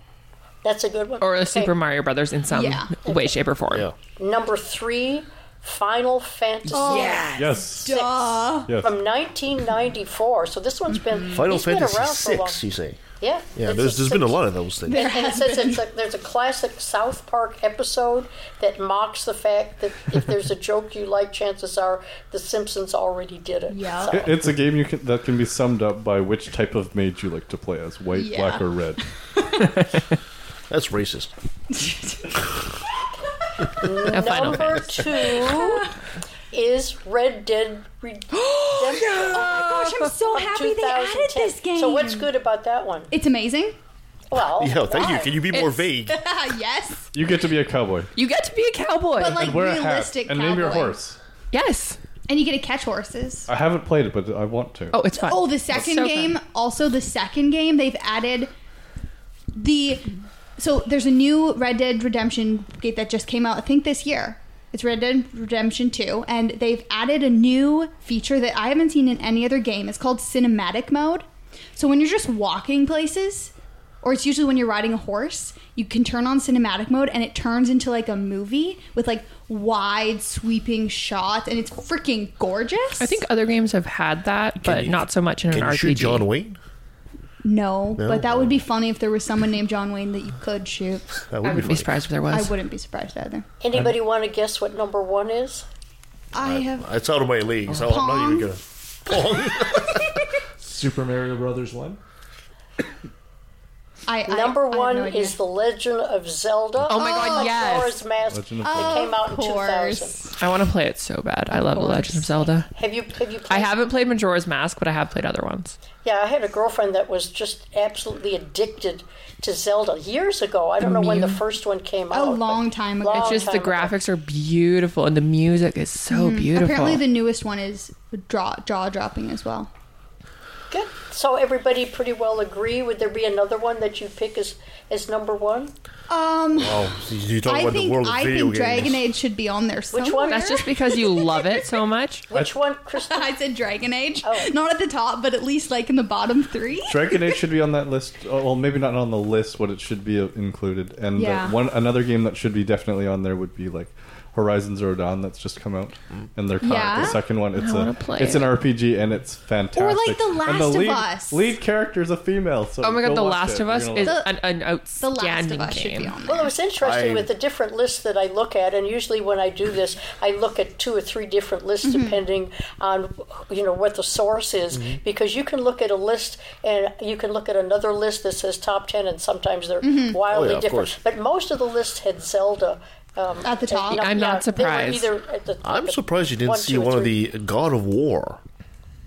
That's a good one. Or a Okay. Super Mario Brothers in some Yeah. way, shape, or form. Number three, Final Fantasy. Oh, Yes. Six Duh. Yes. From 1994. So this one's been Final he's been Fantasy around for a long. Six, you say? Yeah. Yeah, there's, a there's been a lot of those things. And, and it says it's a, there's a classic South Park episode that mocks the fact that if there's a joke you like, chances are The Simpsons already did it. Yeah. So- It- It's a game you can, that can be summed up by which type of mage you like to play as white, Yeah. black, or red. That's racist. A Final Number two is Red Dead Redemption. Oh my gosh, I'm so From happy they added this game. So what's good about that one? It's amazing. Well, Yeah, thank you. Can you be more vague? yes, You get to be a cowboy You get to be a cowboy. but like and wear a hat realistic and name your cowboy. horse. yes. and you get to catch horses. I haven't played it, but I want to. Oh, it's fun. Oh, the second so game. fun. Also, the second game they've added the. So there's a new Red Dead Redemption game that just came out. I think this year. It's Red Dead Redemption 2, and they've added a new feature that I haven't seen in any other game. It's called cinematic mode. So when you're just walking places, or it's usually when you're riding a horse, you can turn on cinematic mode and it turns into like a movie with like wide sweeping shots and it's freaking gorgeous. I think other games have had that, but you- not so much in an Can you RPG. shoot John Wayne? No, No? but that would be funny if there was someone named John Wayne that you could shoot. That I would be wouldn't be funny. surprised if there was. I wouldn't be surprised either. Anybody want to guess what number one is? I have It's out of my league, so I'm not even gonna. Pong. Super Mario Brothers one. I, I Number I have one no is The Legend of Zelda. Oh my God, yes. Majora's Mask. Legend of It came out in 2000. I want to play it so bad. I love The Legend of Zelda. Have you have you played I haven't played Majora's Mask, but I have played other ones. Yeah, I had a girlfriend that was just absolutely addicted to Zelda years ago. I don't know when the first one came A out. A long time ago. long It's just the time ago. graphics are beautiful and the music is so mm, beautiful. Apparently, the newest one is jaw jaw dropping as well. Good. So everybody pretty well agree. Would there be another one that you pick as as number one? Um, Oh, so you talk I about the think world of I video think games. Dragon Age should be on there. Somewhere. Which one? That's just because you love it so much. Which one, Kirsten? I said Dragon Age, Oh. not at the top, but at least like in the bottom three. Dragon Age should be on that list. Oh, well, maybe not on the list, but it should be uh, included. And uh, Yeah. one another game that should be definitely on there would be like Horizon Zero Dawn that's just come out, and they're calling it the second one. It's I a wanna play it's it. an RPG and it's fantastic. Or like The Last the of lead, Us. Lead character is a female. So Oh my go god, The Last it. of Us is love an, an The Last of outstanding Us should be game. on Well, it was interesting I- with the different lists that I look at, and usually when I do this, I look at two or three different lists Mm-hmm. depending on you know what the source is, Mm-hmm. because you can look at a list and you can look at another list that says top ten, and sometimes they're Mm-hmm. wildly Oh, yeah, different. But most of the lists had Zelda. Um, At the top? I'm not surprised. at the- I'm surprised you didn't one, see two, one of the God of War,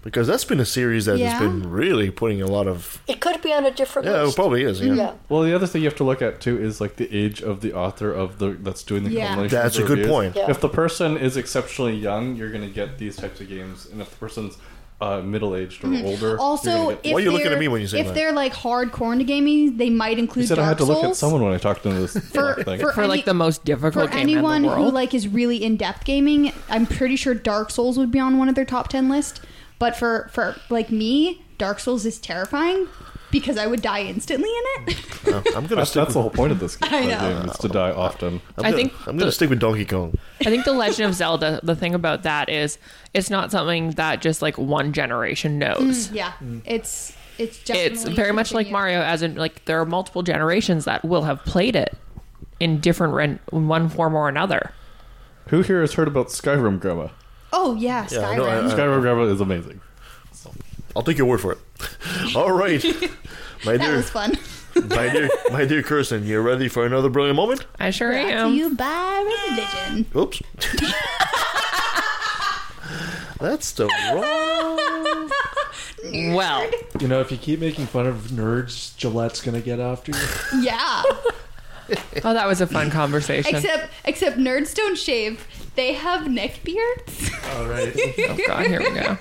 because that's been a series that Yeah. has been really putting a lot of. It could be on a different Yeah, it probably is. Yeah. Yeah. Well, the other thing you have to look at too is like the age of the author of the that's doing the Yeah. culmination. That's a the good point. Yeah. If the person is exceptionally young, you're going to get these types of games, and if the person's uh, middle aged or older, Mm-hmm. Also, get Why are you looking at me when you say if that? they're like hardcore into gaming, they might You include said Dark I had to Souls. look at someone when I talked to this For- thing. for- For like the most difficult For game anyone in the who like is really in depth gaming, I'm pretty sure Dark Souls would be on one of their top ten list. But for for like me, Dark Souls is terrifying because I would die instantly in it. Uh, I'm gonna That's, stick. that's the whole point of this I know. game is to die often. I'm I gonna, think I'm gonna the- stick with Donkey Kong. I think The Legend of Zelda, the thing about that is it's not something that just like one generation knows. yeah, it's it's It's definitely very much like. Mario, as in like there are multiple generations that will have played it in different ren- in one form or another. Who here has heard about Skyrim Grandma? Oh yeah, Yeah, I Skyrim. know, I- I- Skyrim Grandma is amazing. I'll take your word for it. All right, my that dear, was fun. my dear, my dear Kirsten, you ready for another brilliant moment? I sure Brought to am. you by religion. Oops. That's the wrong. Well, You know, if you keep making fun of nerds, Gillette's gonna get after you. Yeah. oh, that was a fun conversation. Except except nerds don't shave. They have neck beards. All right. oh God, here we go.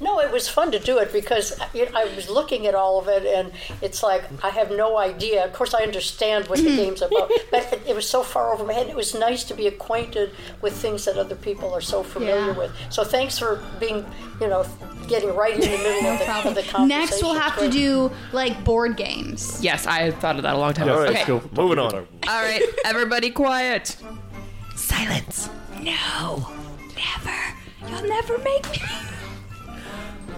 No, it was fun to do it because you know, I was looking at all of it, and it's like I have no idea. Of course, I understand what the mm-hmm. game's about, but it, it was so far over my head. It was nice to be acquainted with things that other people are so familiar Yeah. with. So thanks for being, you know, getting right in the middle of, the, of the conversation. Next, we'll have to do like board games. Yes, I had thought of that a long time All ago. right, okay. let's go. Moving on. All right, everybody quiet. Silence. No, never. You'll never make me.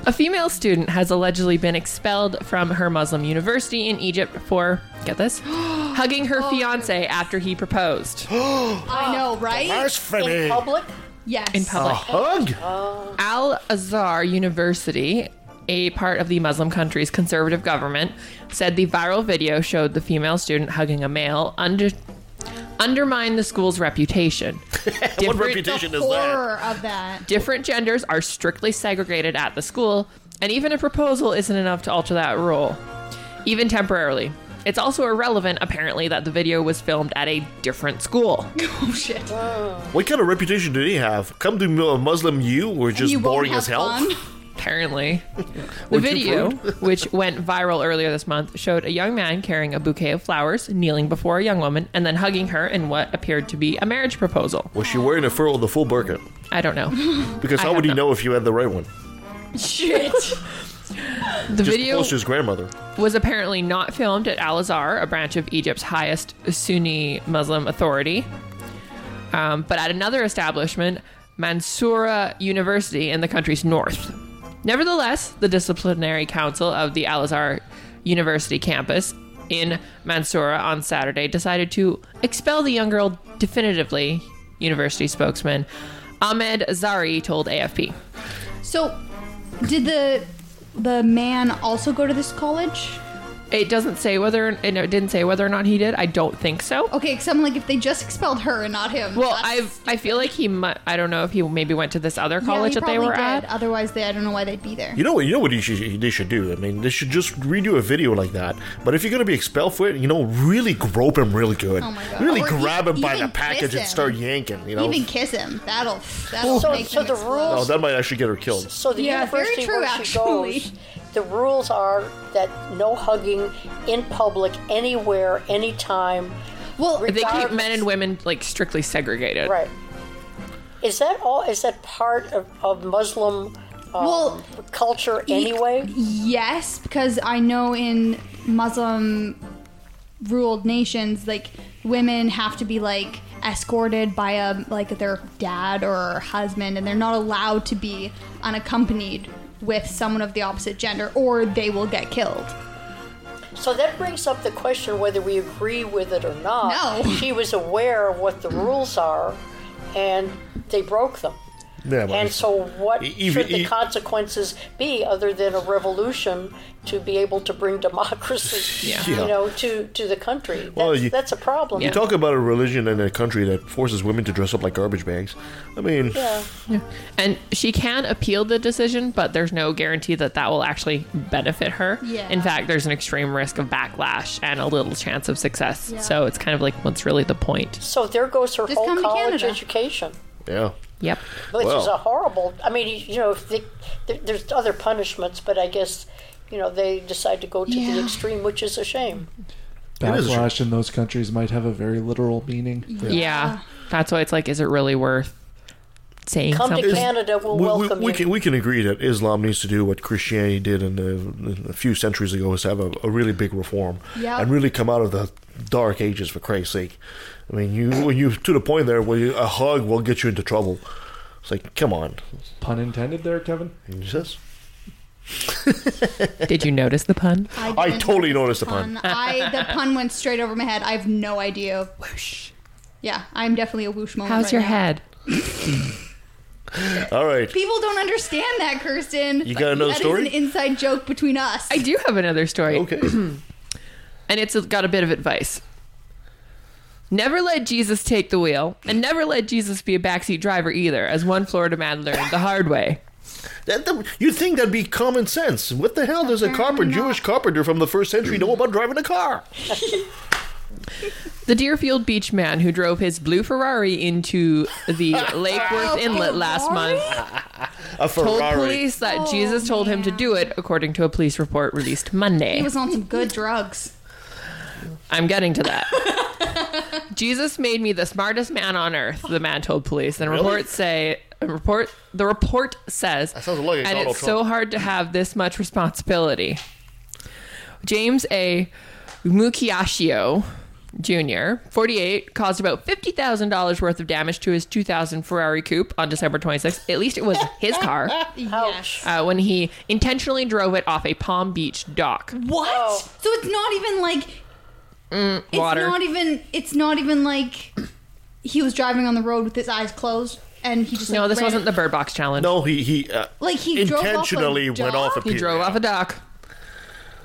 A female student has allegedly been expelled from her Muslim university in Egypt for, get this, hugging her oh. fiance after he proposed. I know, right? Blasphemy. in public. Yes. In public. Hug. Oh. Al Azhar University, a part of the Muslim country's conservative government, said the viral video showed the female student hugging a male under undermine the school's reputation. what Different- reputation is that? Horror of that. Different genders are strictly segregated at the school, and even a proposal isn't enough to alter that rule, even temporarily. It's also irrelevant, apparently, that the video was filmed at a different school. Oh shit. What kind of reputation do they have? Come to a Muslim you or just you boring as have hell? fun. Apparently. The video, which went viral earlier this month, showed a young man carrying a bouquet of flowers, kneeling before a young woman, and then hugging her in what appeared to be a marriage proposal. Was she wearing a fur or the full burqa? I don't know. Because how would he know if you had the right one? Shit. The Just video close to his grandmother. was apparently not filmed at Al Azhar, a branch of Egypt's highest Sunni Muslim authority, um, but at another establishment, Mansoura University in the country's north. Nevertheless, the disciplinary council of the Al Azhar University campus in Mansoura on Saturday decided to expel the young girl definitively, university spokesman Ahmed Zari told AFP. So, did the the man also go to this college? It doesn't say whether it didn't say whether or not he did. I don't think so. Okay, because I'm like, if they just expelled her and not him. Well, I I feel like he might. I don't know if he maybe went to this other college he that they were did. at. Otherwise, they I don't know why they'd be there. You know what? You know what you should, they should do. I mean, they should just redo a video like that. But if you're gonna be expelled for it, you know, really grope him really good. Oh my God. Really Or grab e- him by the package kiss and start yanking. You know. Even kiss him. That'll that'll So- make so him the explode. oh, that might actually get her killed. So the Yeah, very university true, where she actually. goes, the rules are that no hugging in public, anywhere, anytime. Well, They keep men and women like strictly segregated. Right. Is that all? Is that part of, of Muslim um, Well, culture anyway? Yes, because I know in Muslim ruled nations, like women have to be like escorted by a like their dad or husband, and they're not allowed to be unaccompanied with someone of the opposite gender, or they will get killed. So that brings up the question whether we agree with it or not. No. She was aware of what the rules are, and they broke them. Yeah, And so, what even- should the e- consequences be other than a revolution to be able to bring democracy, Yeah. you know, to, to the country? That's, Well, you- that's a problem. You talk about a religion in a country that forces women to dress up like garbage bags. I mean, Yeah. And she can appeal the decision, but there's no guarantee that that will actually benefit her. Yeah. In fact, there's an extreme risk of backlash and a little chance of success. Yeah. So it's kind of like what's really the point. So there goes her Just whole college education, yeah. Yep. which is Well. a horrible. I mean, you know, if they, there, there's other punishments, but I guess you know they decide to go to the extreme, which is a shame. It is a Backlash in those countries might have a very literal meaning. Yeah. That's why it's like, is it really worth saying Come to? Canada, we'll we, we- welcome we you. can we can agree that Islam needs to do what Christianity did in, the, in a few centuries ago is have a, a really big reform Yeah. and really come out of the dark ages for Christ's sake. I mean, you when you to the point there where you, a hug will get you into trouble. It's like, come on, Pun intended there, Kevin. Jesus. Did you notice the pun? I didn't totally notice noticed the pun. I the pun went straight over my head. I have no idea. Whoosh. Yeah, I'm definitely a whoosh moment. How's right your now. head? All right, People don't understand that, Kirsten. You got another That is story? an inside joke between us. I do have another story. okay. and it's got a bit of advice. Never let Jesus take the wheel, and never let Jesus be a backseat driver either, as one Florida man learned the hard way. That, that, you'd think that'd be common sense. What the hell does a carpenter, Jewish carpenter from the first century know about driving a car? The Deerfield Beach man who drove his blue Ferrari into the Lake Worth oh, Inlet last month A told Ferrari. police that oh, Jesus told him to do it, according to a police report released Monday. He was on some good drugs. I'm getting to that. Jesus made me the smartest man on earth, the man told police. And Really? reports say a report the report says That sounds like and Donald it's Trump. so hard to have this much responsibility. James A. Mukiashio Jr., 48, caused about $50,000 worth of damage to his 2000 Ferrari coupe on December 26th. At least it was his car. Yes. Uh, when he intentionally drove it off a Palm Beach dock. What? So it's not even like it's Mm, water. not even it's not even like he was driving on the road with his eyes closed and he just no, like, this ran- wasn't the Bird Box challenge. No, he he uh, Like, he drove off a intentionally went off a dock? He drove off a dock.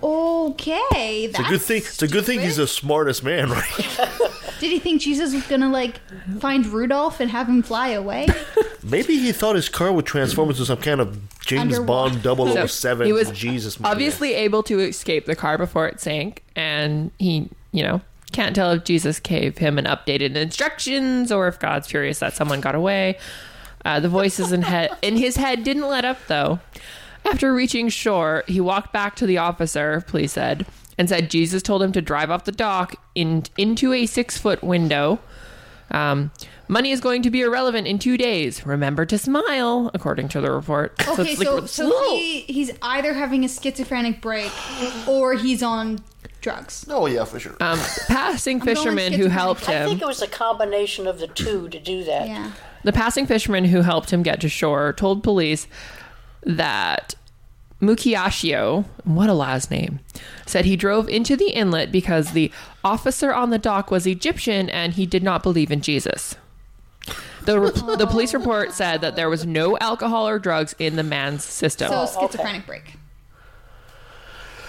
Okay, It's a good thing. It's a good thing he's the smartest man, right? Did he think Jesus was gonna like find Rudolph and have him fly away? Maybe he thought his car would transform into some kind of James Underwater. Bond So 007 he was Jesus movie. obviously able to escape the car before it sank, and he, you know, can't tell if Jesus gave him an updated instructions or if God's furious that someone got away. Uh, the voices in head in his head didn't let up though. After reaching shore, he walked back to the officer, police said, and said Jesus told him to drive off the dock in into a six foot window. Um, money is going to be irrelevant in two days. Remember to smile, according to the report. Okay, it's like- so so, he he's either having a schizophrenic break or he's on drugs. Oh yeah, for sure. um, passing I'm fisherman who helped him. I think it was a combination of the two to do that. Yeah. The passing fisherman who helped him get to shore told police that Mukiashio, what a last name, said he drove into the inlet because the officer on the dock was Egyptian and he did not believe in Jesus. The, re- the police report said that there was no alcohol or drugs in the man's system. So schizophrenic break.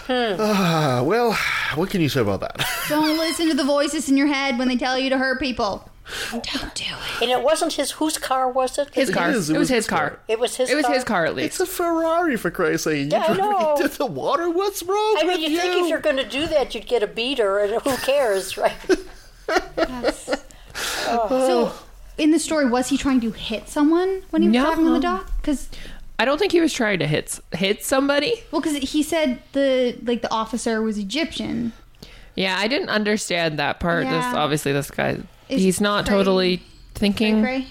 Ah, well, what can you say about that? Don't listen to the voices in your head when they tell you to hurt people. Don't do it. And it wasn't his. Whose car was it? His car. is, It was his car. It was his. It was car? his car, at least. It's a Ferrari, for Christ's sake. Yeah, I You're driving know. into the water. What's wrong I with mean, you think if you're going to do that, you'd get a beater, and who cares, right? So, uh. in the story, was he trying to hit someone when he was No. driving on the dock? Because I don't think he was trying to hit hit somebody. well, because he said the like the officer was Egyptian. Yeah, I didn't understand that part. This obviously this guy Is he's not cray- totally thinking. Cray cray?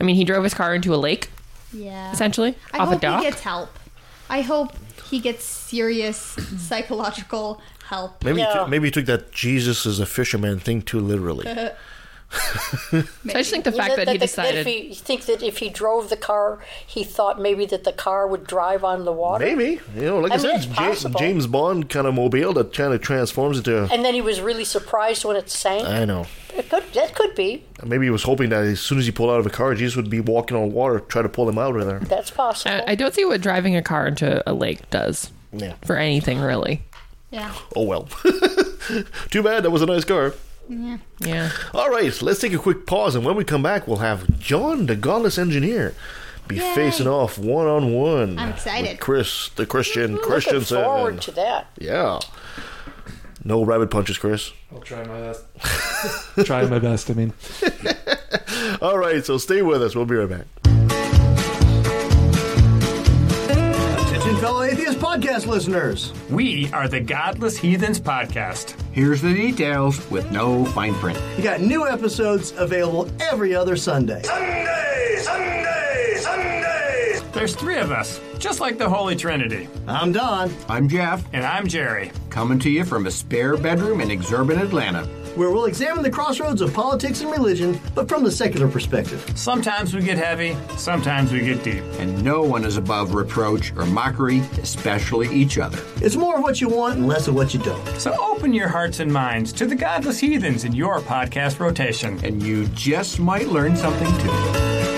I mean, he drove his car into a lake Yeah. essentially I off a hope dock. he gets help. I hope he gets serious psychological help. Maybe Yeah. he took, maybe he took that Jesus is a fisherman thing too literally. So I just think the fact that, he the- decided if he you think that if he drove the car, he thought maybe that the car would drive on the water. Maybe you know, like I, I mean, said, it's Ja- James Bond kind of mobile that kind of transforms into. And then he was really surprised when it sank. I know. It could, that could be. Maybe he was hoping that as soon as he pulled out of a car, Jesus would be walking on water, try to pull him out of there. That's possible. I, I don't see what driving a car into a lake does Yeah. for anything really. Yeah. Oh well. Too bad. That was a nice car. Yeah. Yeah. All right, let's take a quick pause, and when we come back, we'll have John, the godless engineer, be Yay. facing off one on one. I'm excited. With Chris, the Christian Looking Christiansen. forward to that. Yeah. No rabbit punches, Chris. I'll try my best. try my best. I mean, All right, so stay with us. We'll be right back. Attention, fellow atheist podcast listeners. We are the Godless Heathens Podcast. Here's the details with no fine print. You got new episodes available every other Sunday. Sunday, Sunday, Sunday. There's three of us, just like the Holy Trinity. I'm Don. I'm Jeff, And I'm Jerry. coming to you from a spare bedroom in exurban Atlanta. Where we'll examine the crossroads of politics and religion, but from the secular perspective. Sometimes we get heavy, sometimes we get deep. And no one is above reproach or mockery, especially each other. It's more of what you want and less of what you don't. So open your hearts and minds to the Godless Heathens in your podcast rotation. And you just might learn something too.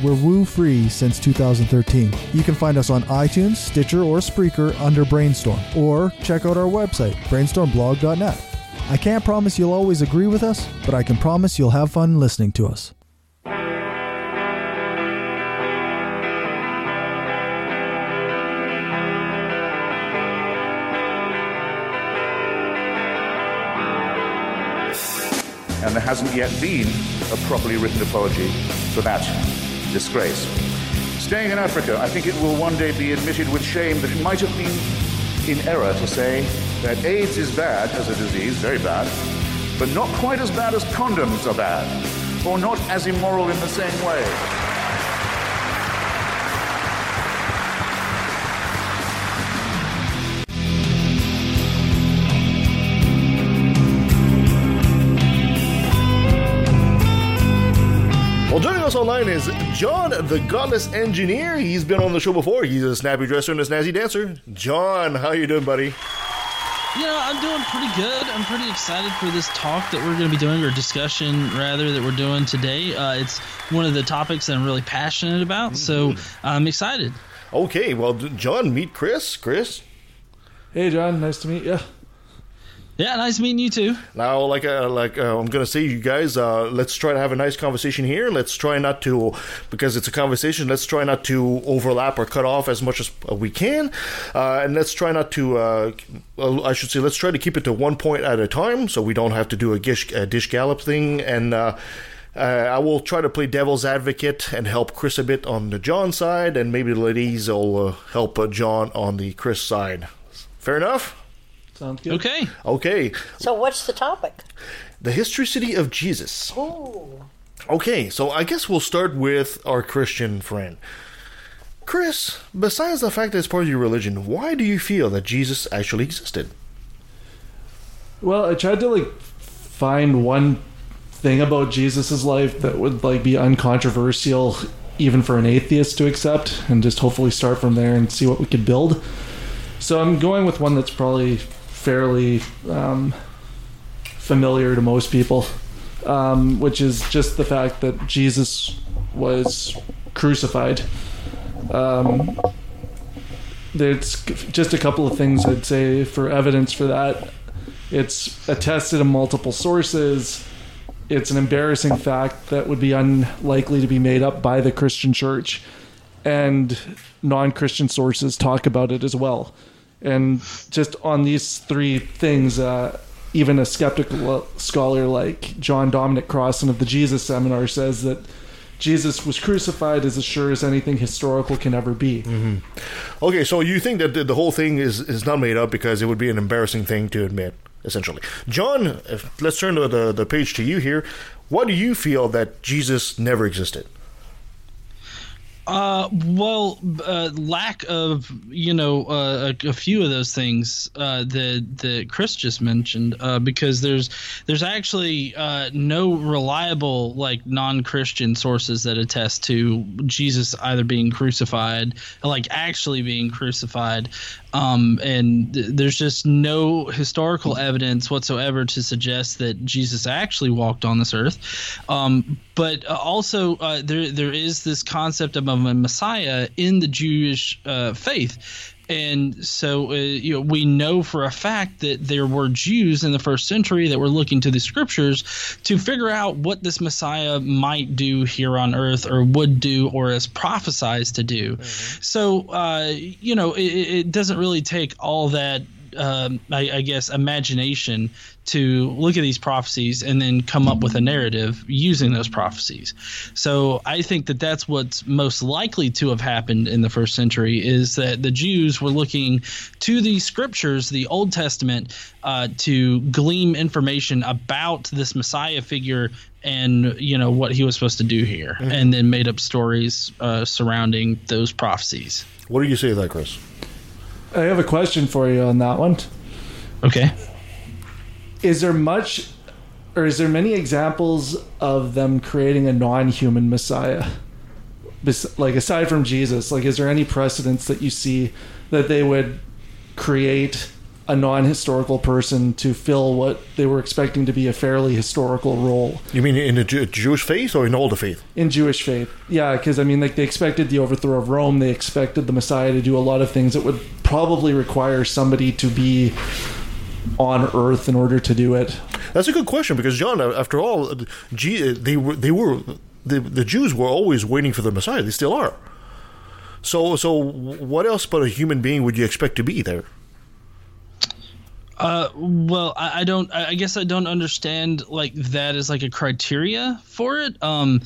we're woo free since 2013. You can find us on iTunes, Stitcher, or Spreaker under Brainstorm, or check out our website, brainstormblog.net. I can't promise you'll always agree with us, but I can promise you'll have fun listening to us. and there hasn't yet been a properly written apology for that disgrace. Staying in Africa, I think it will one day be admitted with shame that it might have been in error to say that AIDS is bad as a disease, very bad, but not quite as bad as condoms are bad, or not as immoral in the same way. Us online is John, the Godless Engineer. He's been on the show before. He's a snappy dresser and a snazzy dancer. John, how you doing, buddy? You know, I'm doing pretty good. I'm pretty excited for this talk that we're going to be doing, or discussion rather, that we're doing today. Uh, it's one of the topics that I'm really passionate about, so I'm excited. Okay, well, John, meet Chris. Chris. Hey, John. Nice to meet you. Yeah, nice meeting you too. Now, like, uh, like uh, I'm gonna say, you guys, uh, let's try to have a nice conversation here. Let's try not to, because it's a conversation. Let's try not to overlap or cut off as much as we can, uh, and let's try not to. Uh, uh, I should say, let's try to keep it to one point at a time, so we don't have to do a dish, a Gish gallop thing. And uh, uh, I will try to play devil's advocate and help Chris a bit on the John side, and maybe the ladies will uh, help uh, John on the Chris side. Fair enough. Sounds good. Okay. Okay. So, what's the topic? The historicity of Jesus. Ooh. Okay, so I guess we'll start with our Christian friend. Chris, besides the fact that it's part of your religion, why do you feel that Jesus actually existed? Well, I tried to like find one thing about Jesus's life that would like be uncontroversial even for an atheist to accept and just hopefully start from there and see what we could build. So I'm going with one that's probably fairly um, familiar to most people, um, which is just the fact that Jesus was crucified. Um, there's just a couple of things I'd say for evidence for that. It's attested in multiple sources. It's an embarrassing fact that would be unlikely to be made up by the Christian church. And non Christian sources talk about it as well. And just on these three things, uh, even a skeptical scholar like John Dominic Crossan of the Jesus Seminar says that Jesus was crucified as as sure as anything historical can ever be. Mm-hmm. Okay, so you think that the, whole thing is, is not made up because it would be an embarrassing thing to admit, essentially. John, if, let's turn to the, the page to you here. Why do you feel that Jesus never existed? Uh, well, uh, lack of you know uh, a, a few of those things uh, that that Chris just mentioned, uh, because there's there's actually uh, no reliable like non-Christian sources that attest to Jesus either being crucified, like actually being crucified, um, and th- there's just no historical evidence whatsoever to suggest that Jesus actually walked on this earth. Um, but uh, also, uh, there there is this concept of a Messiah in the Jewish uh, faith. And so, uh, you know, we know for a fact that there were Jews in the first century that were looking to the scriptures to figure out what this Messiah might do here on earth, or would do, or is prophesized to do. So, uh, you know, it, it doesn't really take all that um, I, I guess imagination to look at these prophecies and then come up with a narrative using those prophecies. So I think that that's what's most likely to have happened in the first century is that the Jews were looking to the scriptures, the Old Testament, uh, to glean information about this Messiah figure and you know what he was supposed to do here, Mhm. and then made up stories uh, surrounding those prophecies. What do you say to that, Chris? I have a question for you on that one. Okay. Is there much, or is there many examples of them creating a non-human Messiah? Like aside from Jesus, like is there any precedence that you see that they would create a non-historical person to fill what they were expecting to be a fairly historical role? You mean in the Jew- Jewish faith or in all the faith? in Jewish faith. Yeah, because I mean, like they expected the overthrow of Rome. They expected the Messiah to do a lot of things that would probably require somebody to be on Earth in order to do it. That's a good question because John, after all, they were they were the the Jews were always waiting for the Messiah. They still are. So so what else but a human being would you expect to be there? Uh, well, I, I don't. I guess I don't understand like that as like a criteria for it. Um,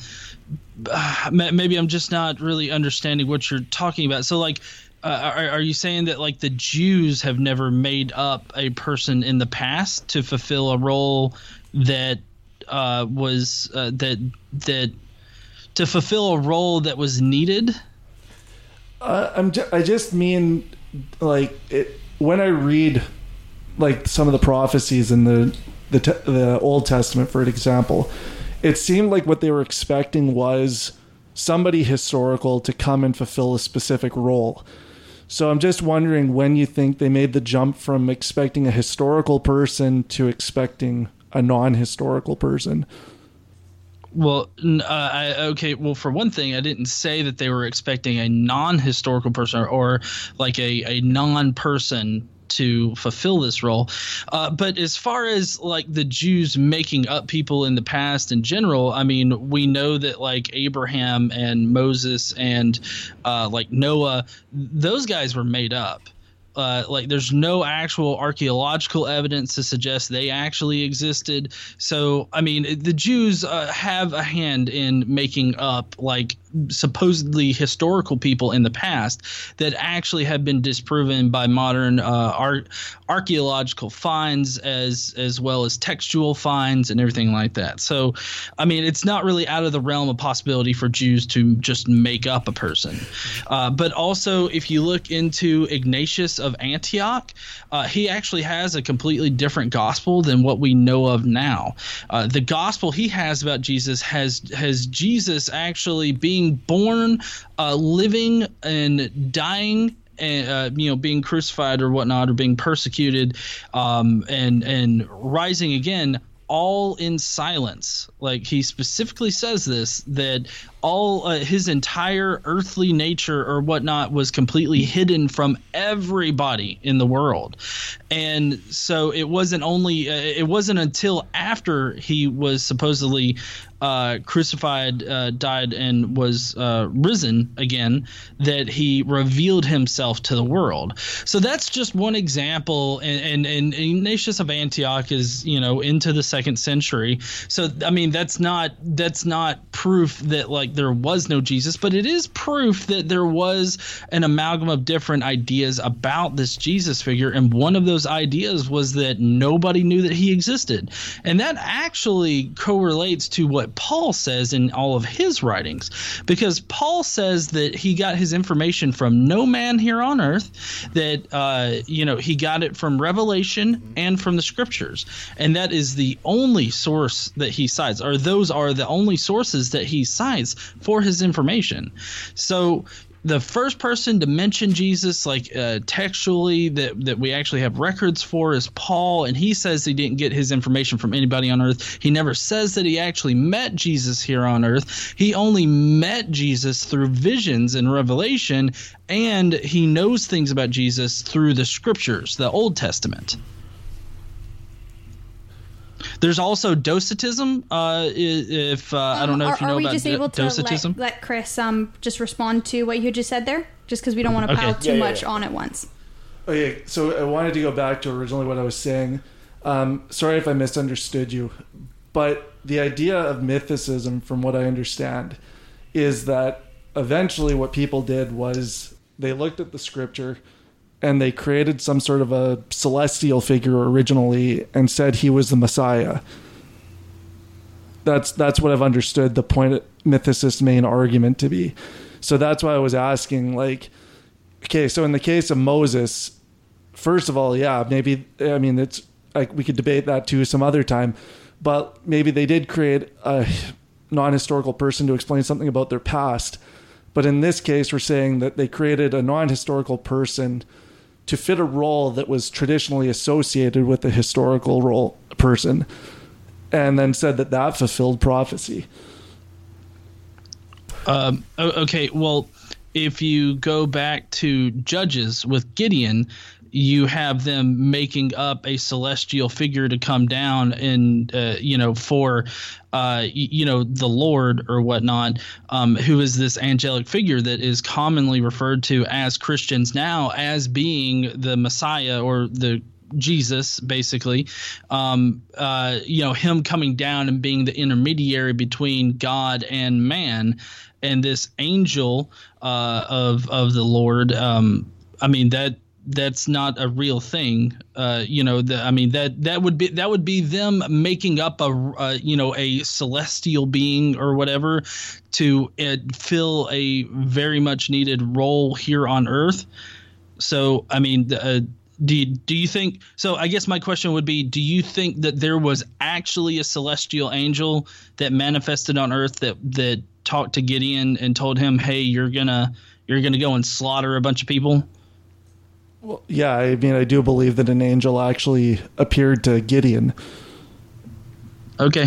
maybe I'm just not really understanding what you're talking about. So, like, uh, are, are you saying that like the Jews have never made up a person in the past to fulfill a role that uh, was uh, that that to fulfill a role that was needed? Uh, I'm ju- I just mean like it, when I read like some of the prophecies in the the the Old Testament, for an example, it seemed like what they were expecting was somebody historical to come and fulfill a specific role. So I'm just wondering when you think they made the jump from expecting a historical person to expecting a non-historical person. Well, uh, I, okay. Well, for one thing, I didn't say that they were expecting a non-historical person or, or like a, a non-person to fulfill this role. Uh, but as far as like the Jews making up people in the past in general, I mean, we know that like Abraham and Moses and uh, like Noah, those guys were made up. Uh, like there's no actual archaeological evidence to suggest they actually existed. So I mean, the Jews uh, have a hand in making up like supposedly historical people in the past that actually have been disproven by modern uh, art archaeological finds as as well as textual finds and everything like that. So, I mean, it's not really out of the realm of possibility for Jews to just make up a person. Uh, but also, if you look into Ignatius of Antioch, uh, he actually has a completely different gospel than what we know of now. Uh, the gospel he has about Jesus has has Jesus actually being born, uh, living, and dying and uh, you know being crucified or whatnot or being persecuted um, and and rising again all in silence. Like he specifically says this that all uh, his entire earthly nature or whatnot was completely hidden from everybody in the world. And so it wasn't only uh, it wasn't until after he was supposedly uh, crucified, uh, died, and was uh, risen again, that he revealed himself to the world. So that's just one example. And, and, and Ignatius of Antioch is, you know, into the second century. So I mean, that's not that's not proof that like there was no Jesus, but it is proof that there was an amalgam of different ideas about this Jesus figure. And one of those ideas was that nobody knew that he existed, and that actually correlates to what Paul says in all of his writings, because Paul says that he got his information from no man here on earth, that uh, you know he got it from Revelation and from the Scriptures, and that is the only source that he cites, or those are the only sources that he cites for his information. So the first person to mention Jesus, like uh, textually, that that we actually have records for, is Paul, and he says he didn't get his information from anybody on earth. He never says that he actually met Jesus here on earth. He only met Jesus through visions and revelation, and he knows things about Jesus through the scriptures, the Old Testament. There's also docetism. Uh, if uh, I don't know if you are, know are we about just do- able to docetism. let, let Chris um just respond to what you just said there? Just because we don't want to Okay. pile too Yeah, yeah, much yeah. on at once. Okay, so I wanted to go back to originally what I was saying. Um, sorry if I misunderstood you, but the idea of mythicism, from what I understand, is that eventually what people did was they looked at the scripture and they created some sort of a celestial figure originally and said he was the Messiah. That's that's what I've understood the point of mythicist's main argument to be. So that's why I was asking, like, okay, so in the case of Moses, first of all, yeah, maybe I mean it's like we could debate that too some other time, but maybe they did create a non-historical person to explain something about their past. But in this case, we're saying that they created a non-historical person to fit a role that was traditionally associated with the historical role person, and then said that that fulfilled prophecy. Um, okay, well, if you go back to Judges with Gideon, you have them making up a celestial figure to come down and uh, you know for uh, you know the Lord or whatnot, um, who is this angelic figure that is commonly referred to as Christians now as being the Messiah or the Jesus, basically, um, uh, you know, him coming down and being the intermediary between God and man, and this angel uh, of of the Lord. Um, I mean that that's not a real thing. Uh, you know, the, I mean that that would be that would be them making up a uh, you know a celestial being or whatever to uh, fill a very much needed role here on Earth. So I mean. Uh, do do you think so i guess my question would be do you think that there was actually a celestial angel that manifested on earth that that talked to gideon and told him hey you're gonna you're gonna go and slaughter a bunch of people Well, yeah, I mean, I do believe that an angel actually appeared to Gideon. Okay.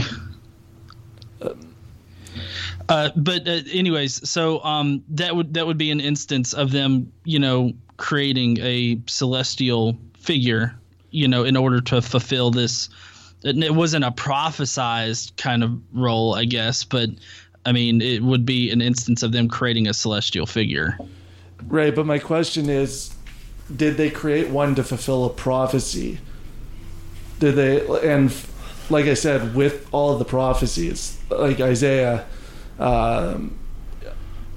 Uh, but uh, anyways, so um, that would that would be an instance of them, you know, creating a celestial figure, you know, in order to fulfill this. It wasn't a prophesized kind of role, I guess, but I mean, it would be an instance of them creating a celestial figure. Right, but my question is did they create one to fulfill a prophecy? Did they and like I said with all of the prophecies like Isaiah um,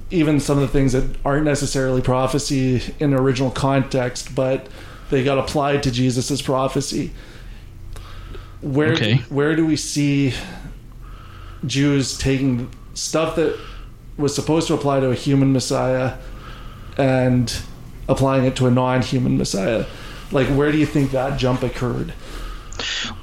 even some of the things that aren't necessarily prophecy in original context but they got applied to Jesus' prophecy. Where Okay. where do we see Jews taking stuff that was supposed to apply to a human Messiah and applying it to a non-human Messiah. Like, where do you think that jump occurred?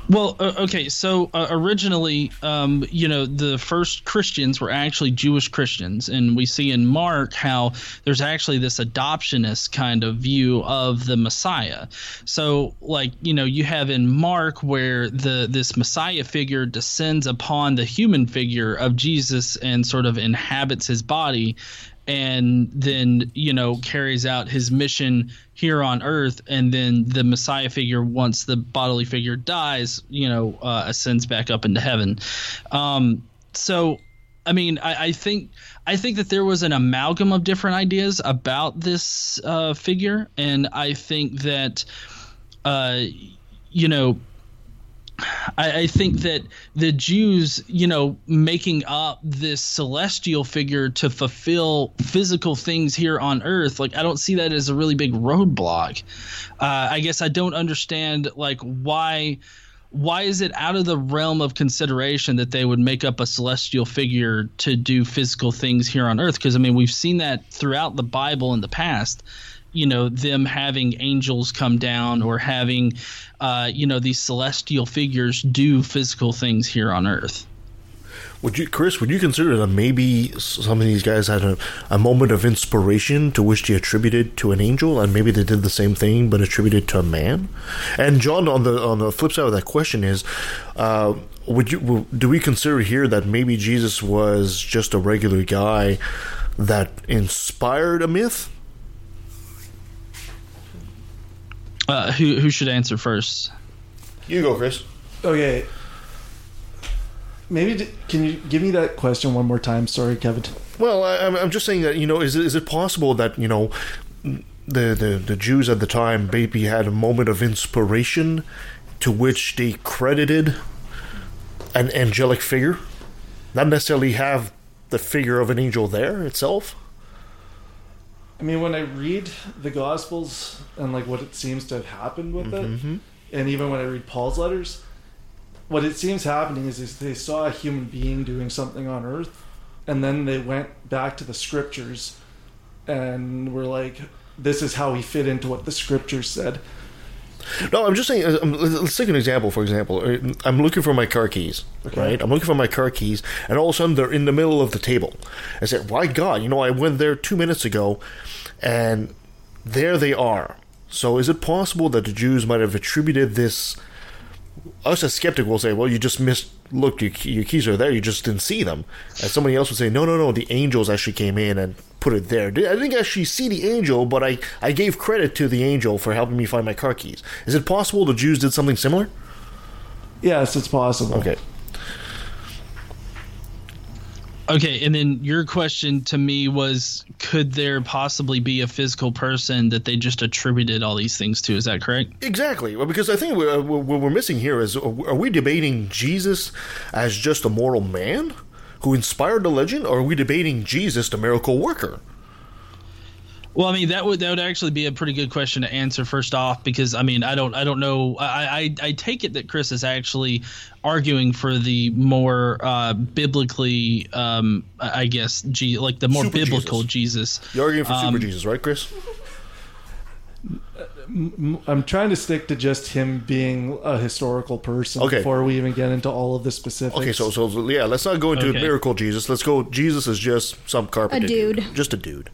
Well, uh, okay, so uh, originally, um, you know, the first Christians were actually Jewish Christians, and we see in Mark how there's actually this adoptionist kind of view of the Messiah. So, like, you know, you have in Mark where the this Messiah figure descends upon the human figure of Jesus and sort of inhabits his body, and then you know carries out his mission here on earth and then the messiah figure once the bodily figure dies you know uh, ascends back up into heaven. Um, so i mean I, I think i think that there was an amalgam of different ideas about this uh, figure and i think that uh, you know I, I think that the Jews, you know, making up this celestial figure to fulfill physical things here on earth, like I don't see that as a really big roadblock. Uh, I guess I don't understand like why why is it out of the realm of consideration that they would make up a celestial figure to do physical things here on earth because i mean we've seen that throughout the bible in the past you know them having angels come down or having uh, you know these celestial figures do physical things here on earth Would you, Chris? Would you consider that maybe some of these guys had a, a moment of inspiration to which they attributed to an angel, and maybe they did the same thing but attributed to a man? And John, on the on the flip side of that question is, uh, would you do we consider here that maybe Jesus was just a regular guy that inspired a myth? Uh, who, who should answer first You go, Chris. Okay. Maybe can you give me that question one more time? Sorry, Kevin. Well, I, I'm- I'm just saying that you know, is it, is it possible that you know, the, the the Jews at the time maybe had a moment of inspiration, to which they credited an angelic figure, not necessarily have the figure of an angel there itself. I mean, when I read the Gospels and like what it seems to have happened with Mhm. it, and even when I read Paul's letters, what it seems happening is, is they saw a human being doing something on Earth, and then they went back to the Scriptures, and were like, "This is how he fit into what the Scriptures said." No, I'm just saying. um, Let's take an example. For example, Uh, I'm looking for my car keys. Okay. Right, I'm looking for my car keys, and all of a sudden they're in the middle of the table. I said, "Why God? You know, I went there two minutes ago, and there they are." So, is it possible that the Jews might have attributed this? Us as skeptic will say, "Well, you just missed. Look, your, your keys are there. You just didn't see them." And somebody else would say, "No, no, no. The angels actually came in and put it there. I didn't actually see the angel, but I I gave credit to the angel for helping me find my car keys." Is it possible the Jews did something similar? Yes, it's possible. Okay. Okay, and then your question to me was could there possibly be a physical person that they just attributed all these things to? Is that correct? Exactly. Well, because I think what uh, what we're missing here is uh, are we debating Jesus as just a moral man who inspired the legend, or are we debating Jesus, the miracle worker? Well, I mean that would that would actually be a pretty good question to answer first off because I mean I don't I don't know I I, I take it that Chris is actually arguing for the more uh, biblically um, I I guess G, like the more Super biblical Jesus. You're arguing for Um, Super Jesus, right, Chris? I'm trying to stick to just him being a historical person Okay. before we even get into all of the specifics. Okay, so so so, yeah, let's not go into Okay. miracle Jesus. Let's go. Jesus is just some carpenter, A dude. just a dude.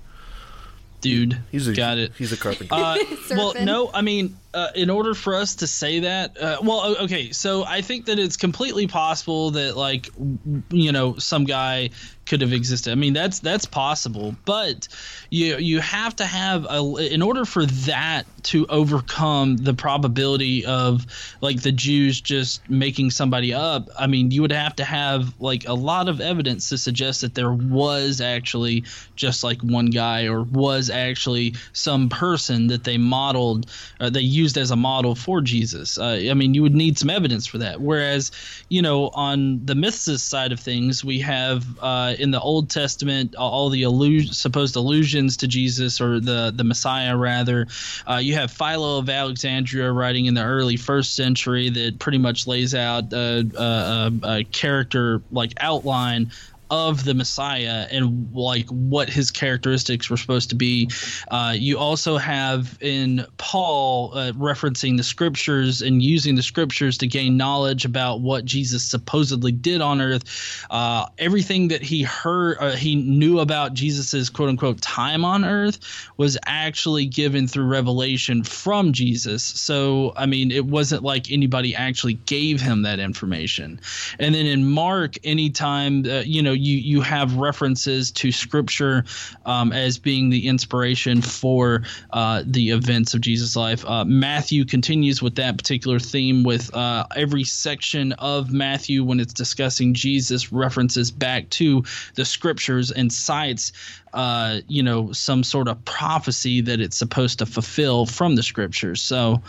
Dude, He's a got it. He's a carpenter. Uh, well, no, I mean, uh, in order for us to say that, uh, well, okay, so I think that it's completely possible that like w- you know some guy could have existed. I mean, that's that's possible, but you you have to have a in order for that to overcome the probability of like the Jews just making somebody up. I mean, you would have to have like a lot of evidence to suggest that there was actually just like one guy or was actually some person that they modeled uh, they used as a model for Jesus. Uh, I mean, you would need some evidence for that. Whereas, you know, on the mythicist side of things, we have uh, in the Old Testament all the allu- supposed allusions to Jesus or the the Messiah rather. Uh, you have Philo of Alexandria writing in the early first century that pretty much lays out a, a, a, a character like outline of the Messiah and like what his characteristics were supposed to be. Uh, you also have in Paul uh, referencing the scriptures and using the scriptures to gain knowledge about what Jesus supposedly did on earth. Uh, everything that he heard, uh, he knew about Jesus's quote unquote time on earth was actually given through revelation from Jesus. So, I mean, it wasn't like anybody actually gave him that information. And then in Mark, anytime, uh, you know, you you have references to scripture um, as being the inspiration for uh, the events of Jesus' life. Uh, Matthew continues with that particular theme with uh, every section of Matthew when it's discussing Jesus references back to the scriptures and cites uh, you know some sort of prophecy that it's supposed to fulfill from the scriptures. So.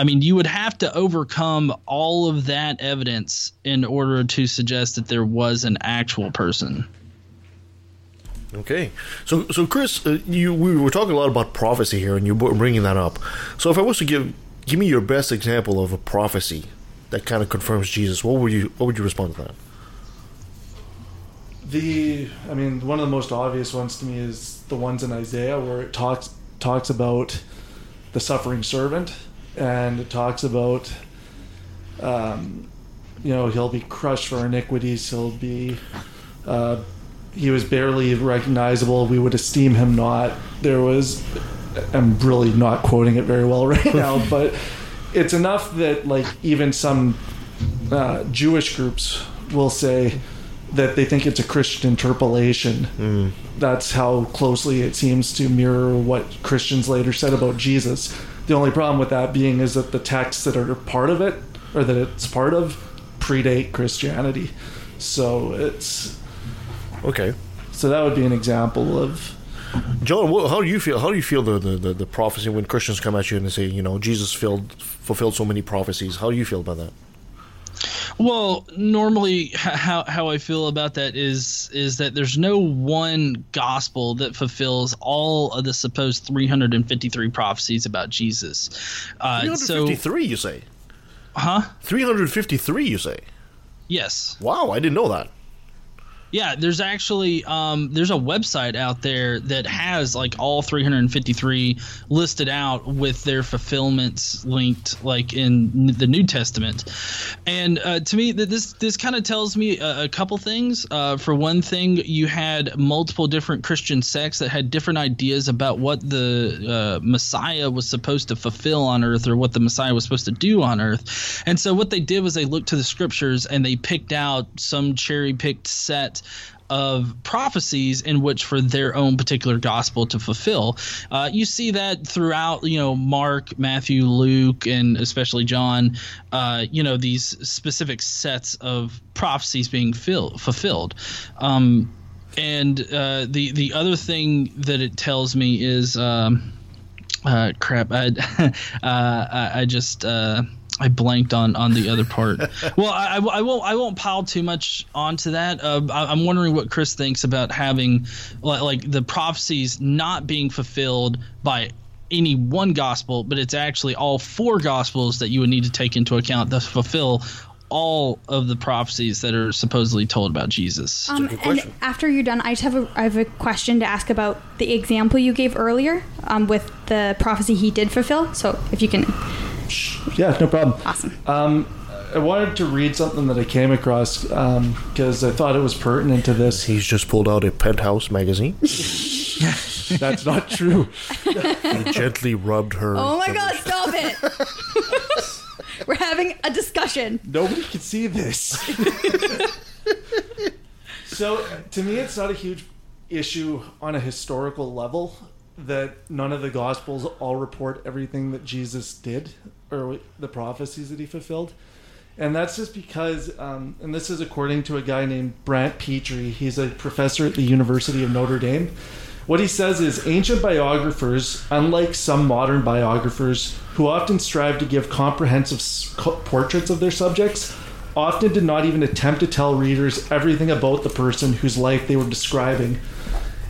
I mean, you would have to overcome all of that evidence in order to suggest that there was an actual person. Okay, so so Chris, uh, you we were talking a lot about prophecy here, and you were bringing that up. So if I was to give give me your best example of a prophecy that kind of confirms Jesus, what would you what would you respond to that? The, I mean, one of the most obvious ones to me is the ones in Isaiah where it talks talks about the suffering servant, and it talks about, um, you know, he'll be crushed for iniquities. He'll be, uh, he was barely recognizable. We would esteem him not. There was, I'm really not quoting it very well right now, but it's enough that like even some uh, Jewish groups will say that they think it's a Christian interpolation. That's how closely it seems to mirror what Christians later said about Jesus. The only problem with that being is that the texts that are part of it, or that it's part of, predate Christianity. So it's okay. So that would be an example of John, what, how do you feel? How do you feel the, the, the, the prophecy when Christians come at you and they say, you know, Jesus filled, fulfilled so many prophecies? How do you feel about that? Well, normally how how I feel about that is is that there's no one gospel that fulfills all of the supposed 353 prophecies about Jesus. Uh, so, 353, you say? huh? 353, you say? Yes. Wow, I didn't know that. Yeah, there's actually um, there's a website out there that has like all 353 listed out with their fulfillments linked, like in the New Testament. And uh, to me, this this kind of tells me a, a couple things. Uh, for one thing, you had multiple different Christian sects that had different ideas about what the uh, Messiah was supposed to fulfill on Earth, or what the Messiah was supposed to do on Earth. And so what they did was they looked to the Scriptures and they picked out some cherry picked set of prophecies in which for their own particular gospel to fulfill. Uh, you see that throughout, you know, Mark, Matthew, Luke, and especially John. Uh, you know, these specific sets of prophecies being fill, fulfilled. Um, and uh, the the other thing that it tells me is. Um, uh, crap! I, uh, I, I just uh, I blanked on on the other part. well, I, I, I won't I won't pile too much onto that. Uh, I, I'm wondering what Chris thinks about having like, like the prophecies not being fulfilled by any one gospel, but it's actually all four gospels that you would need to take into account to fulfill all of the prophecies that are supposedly told about Jesus. Um, and after you're done, I just have a, I have a question to ask about the example you gave earlier um, with the prophecy he did fulfill. So if you can, Yeah, no problem. Awesome. Um, I wanted to read something that I came across because I thought it was pertinent to this. He's just pulled out a penthouse magazine. That's not true. he gently rubbed her. oh my God, stop it! We're having a discussion. Nobody can see this. so to me, it's not a huge issue on a historical level that none of the gospels all report everything that Jesus did or the prophecies that he fulfilled. And that's just because, um, and this is according to a guy named Brant Pitre. He's a professor at the University of Notre Dame. What he says is ancient biographers, unlike some modern biographers who often strive to give comprehensive portraits of their subjects, often did not even attempt to tell readers everything about the person whose life they were describing.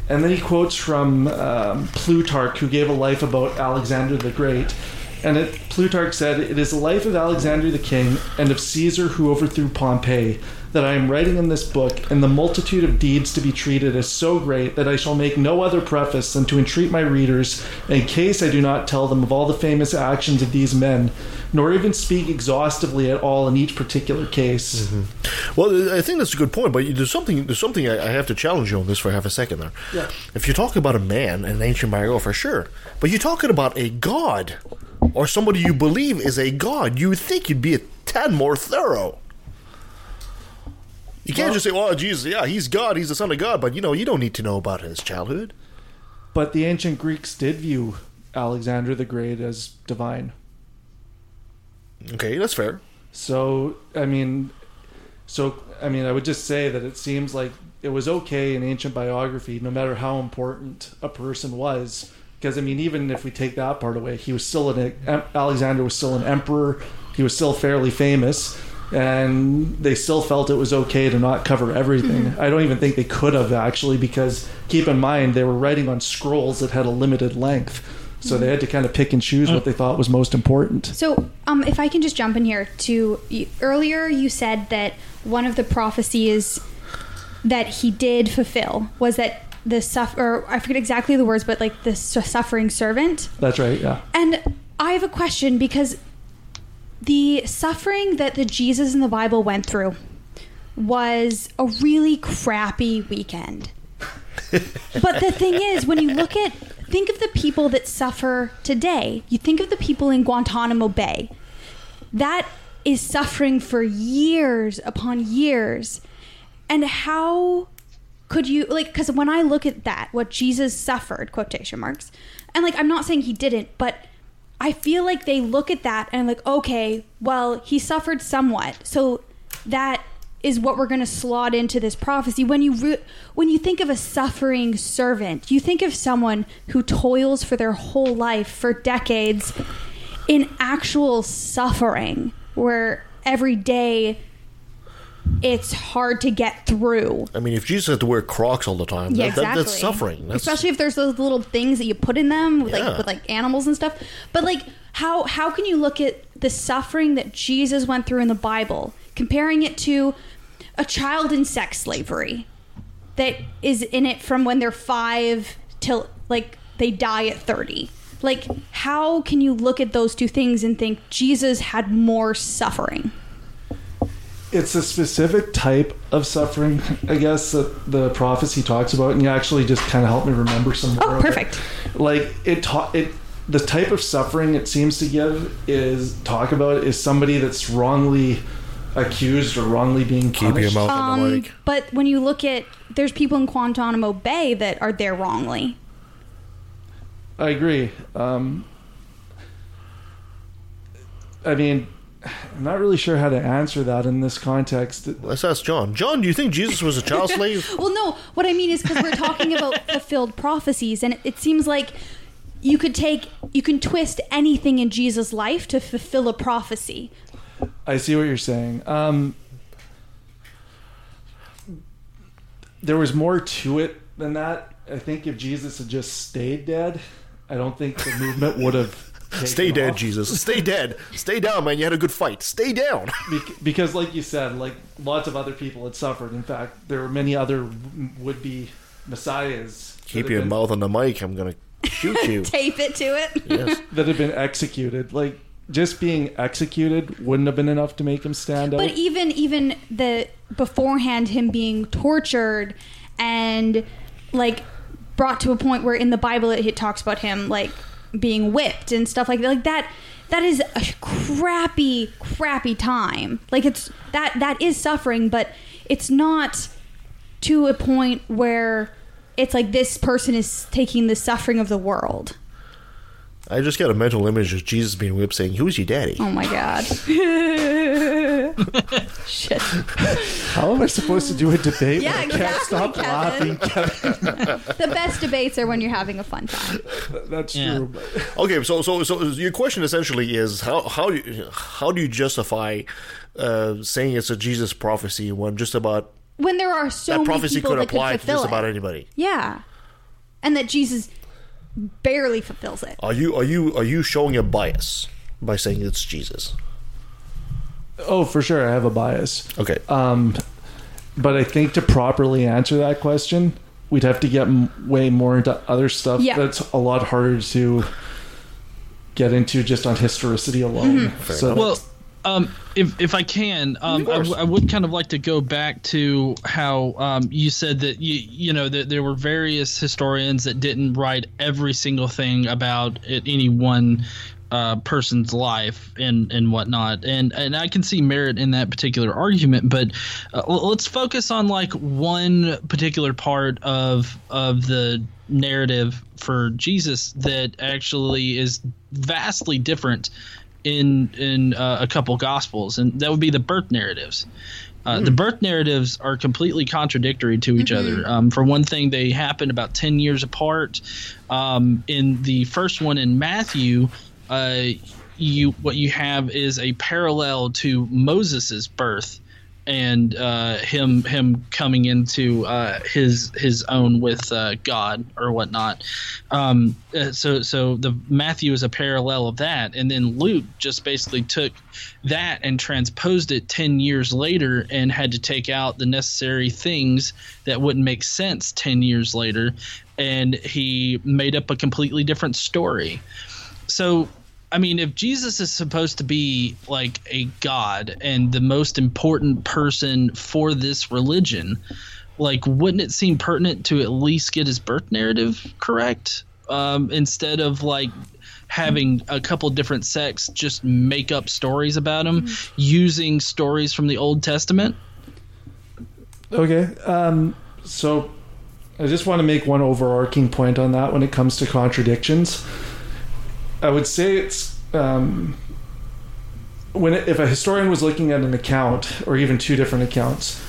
And then he quotes from um, Plutarch, who gave a life about Alexander the Great. And it, Plutarch said, It is the life of Alexander the king and of Caesar who overthrew Pompey that I am writing in this book, and the multitude of deeds to be treated is so great that I shall make no other preface than to entreat my readers, in case I do not tell them of all the famous actions of these men, nor even speak exhaustively at all in each particular case. Mm-hmm. Well, I think that's a good point, but there's something there's something I, I have to challenge you on this for half a second there. Yeah. If you're talking about a man, an ancient biographer, sure, but you're talking about a god or somebody you believe is a god, you would think you'd be a tad more thorough. You can't Well- just say, "Well, Jesus, yeah, he's God, he's the son of God," but you know, you don't need to know about his childhood. But the ancient Greeks did view Alexander the Great as divine. Okay, that's fair. So, I mean, so I mean, I would just say that it seems like it was okay in ancient biography, no matter how important a person was, because I mean, even if we take that part away, he was still an Alexander was still an emperor. He was still fairly famous, and they still felt it was okay to not cover everything. I don't even think they could have actually, because keep in mind they were writing on scrolls that had a limited length. So they had to kind of pick and choose what they thought was most important. So, um, if I can just jump in here to earlier, you said that one of the prophecies that he did fulfill was that the suffer. I forget exactly the words, but like the suffering servant. That's right. Yeah. And I have a question because the suffering that the Jesus in the Bible went through was a really crappy weekend. but the thing is, when you look at, think of the people that suffer today, you think of the people in Guantanamo Bay. That is suffering for years upon years. And how could you, like, because when I look at that, what Jesus suffered, quotation marks, and like, I'm not saying he didn't, but I feel like they look at that and like, okay, well, he suffered somewhat, so that is what we're going to slot into this prophecy. When you re- when you think of a suffering servant, you think of someone who toils for their whole life for decades in actual suffering, where every day it's hard to get through. I mean, if Jesus had to wear Crocs all the time, Yeah, that, that- exactly. that's suffering. That's, Especially if there's those little things that you put in them, with Yeah. like with like animals and stuff. But like, how how can you look at the suffering that Jesus went through in the Bible, comparing it to a child in sex slavery that is in it from when they're five till like they die at thirty? Like, how can you look at those two things and think Jesus had more suffering? It's a specific type of suffering, I guess, that the prophecy talks about, and you actually just kind of helped me remember some more. Oh, of it. perfect. Like it, ta- it, the type of suffering it seems to give is talk about is somebody that's wrongly accused or wrongly being Keep your punished. mouth on the Um, but when you look at, there's people in Guantanamo Bay that are there wrongly. I agree. Um, I mean, I'm not really sure how to answer that in this context. Let's ask John. John, do you think Jesus was a child slave? Well, no, what I mean is because we're talking about fulfilled prophecies, and it, it seems like you could take, you can twist anything in Jesus' life to fulfill a prophecy. I see what you're saying. Um, there was more to it than that. I think if Jesus had just stayed dead, I don't think the movement would have. Taken Stay dead, off. Jesus. Stay dead. Stay down, man. You had a good fight. Stay down. Bec- because, like you said, like lots of other people had suffered. In fact, there were many other would-be messiahs. Keep your been- mouth on the mic. I'm gonna shoot you. Tape it to it. yes. that had been executed. Like just being executed wouldn't have been enough to make him stand up. But even even the beforehand him being tortured and like brought to a point where in the Bible it, it talks about him like being whipped and stuff like that. Like that that is a crappy, crappy time. Like it's that that is suffering, but it's not to a point where it's like this person is taking the suffering of the world. I just got a mental image of Jesus being whipped saying, Who's your daddy? Oh my god. Shit. How am I supposed to do a debate Yeah, when I can't exactly, stop Kevin. laughing, Kevin? The best debates are when you're having a fun time. That's true. Okay, so so so your question essentially is how how do you, how do you justify uh, saying it's a Jesus prophecy when just about When there are so that many prophecy people could that apply could to fulfill just it. about anybody? Yeah. And that Jesus barely fulfills it. Are you are you are you showing a bias by saying it's Jesus? Oh, for sure, I have a bias. Okay. Um, but I think to properly answer that question, we'd have to get m- way more into other stuff Yeah. that's a lot harder to get into just on historicity alone. Mm-hmm. So well, um, if if I can, um, I, w- I would kind of like to go back to how um, you said that you you know that there were various historians that didn't write every single thing about it, any one uh, person's life and and whatnot, and and I can see merit in that particular argument, but uh, let's focus on like one particular part of of the narrative for Jesus that actually is vastly different in in uh, a couple gospels, and that would be the birth narratives. Uh, The birth narratives are completely contradictory to each other. Um, for one thing, they happen about ten years apart. Um, in the first one in Matthew, uh, you what you have is a parallel to Moses's birth and uh, him him coming into uh, his his own with uh, God or whatnot. Um, uh, so so the Matthew is a parallel of that, and then Luke just basically took that and transposed it ten years later and had to take out the necessary things that wouldn't make sense ten years later, and he made up a completely different story. So I mean, if Jesus is supposed to be like a god and the most important person for this religion, like, wouldn't it seem pertinent to at least get his birth narrative correct um, instead of like having a couple different sects just make up stories about him using stories from the Old Testament? Okay. Um, so I just want to make one overarching point on that when it comes to contradictions. I would say it's um, when if a historian was looking at an account or even two different accounts,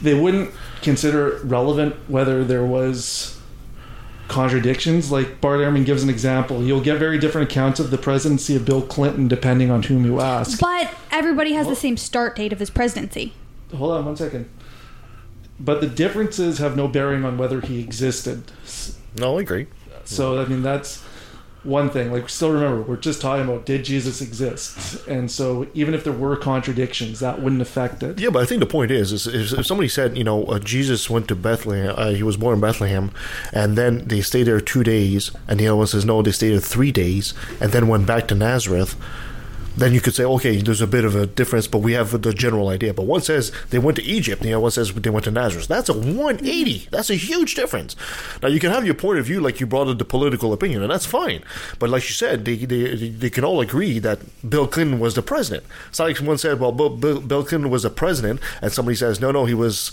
they wouldn't consider it relevant whether there was contradictions. Like Bart Ehrman gives an example, you'll get very different accounts of the presidency of Bill Clinton depending on whom you ask. But everybody has the same start date of his presidency. Hold on one second. But the differences have no bearing on whether he existed. No, I agree. So I mean that's one thing. Like still remember, we're just talking about did Jesus exist, and so even if there were contradictions, that wouldn't affect it. Yeah, but I think the point is, is if, somebody said, you know, uh, Jesus went to Bethlehem, uh, he was born in Bethlehem, and then they stayed there two days, and the other one says, no, they stayed there three days, and then went back to Nazareth, then you could say, okay, there's a bit of a difference, but we have the general idea. But one says they went to Egypt, and the other one says they went to Nazareth. That's a 180. That's a huge difference. Now, you can have your point of view like you brought the political opinion, and that's fine. But like you said, they, they, they can all agree that Bill Clinton was the president. Not like someone said, well, Bill, Bill, Bill Clinton was the president, and somebody says, no, no, he was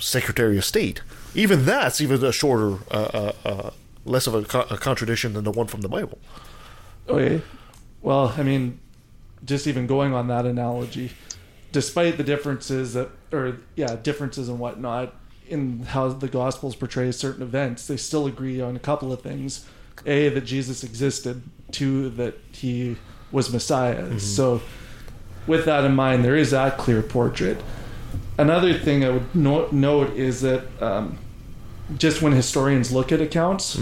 Secretary of State. Even that's even a shorter, uh, uh, uh, less of a, co- a contradiction than the one from the Bible. Okay. Well, I mean, just even going on that analogy, despite the differences that, or yeah, differences and whatnot in how the Gospels portray certain events, they still agree on a couple of things. A, that Jesus existed. Two, that he was Messiah. So, with that in mind, there is that clear portrait. Another thing I would no- note is that um, just when historians look at accounts,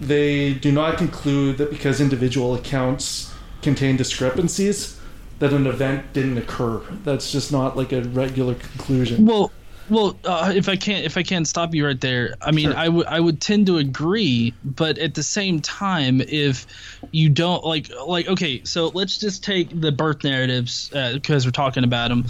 they do not conclude that because individual accounts contain discrepancies that an event didn't occur. That's just not like a regular conclusion. Well, well, uh, if I can't, if I can't stop you right there, I mean, I would, I would tend to agree, but at the same time, if you don't like, like, okay, so let's just take the birth narratives because we're talking about them.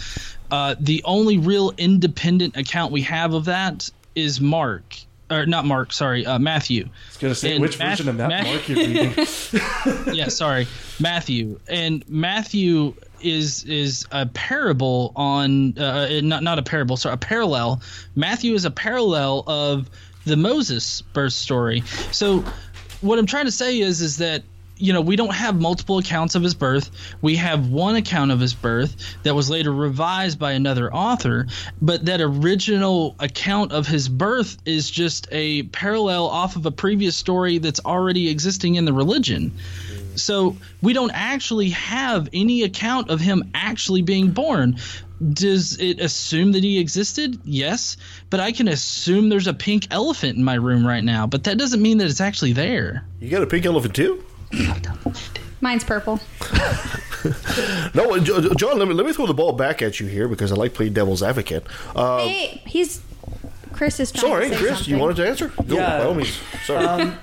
Uh, the only real independent account we have of that is Mark, or not Mark, sorry, uh, Matthew. I was gonna say, which version of that Mark you're reading? yeah, sorry, Matthew. And Matthew is is a parable on uh, not not a parable, sorry, a parallel. Matthew is a parallel of the Moses birth story. So what I'm trying to say is is that you know we don't have multiple accounts of his birth we have one account of his birth that was later revised by another author but that original account of his birth is just a parallel off of a previous story that's already existing in the religion so we don't actually have any account of him actually being born does it assume that he existed? Yes, but I can assume there's a pink elephant in my room right now, but that doesn't mean that it's actually there. You got a pink elephant too? Mine's purple. no, John. Let me let me throw the ball back at you here because I like playing devil's advocate. Uh, hey, he's Chris is trying sorry, to say Chris, something. you wanted to answer? Go, Yeah. by all means. Sorry. Um,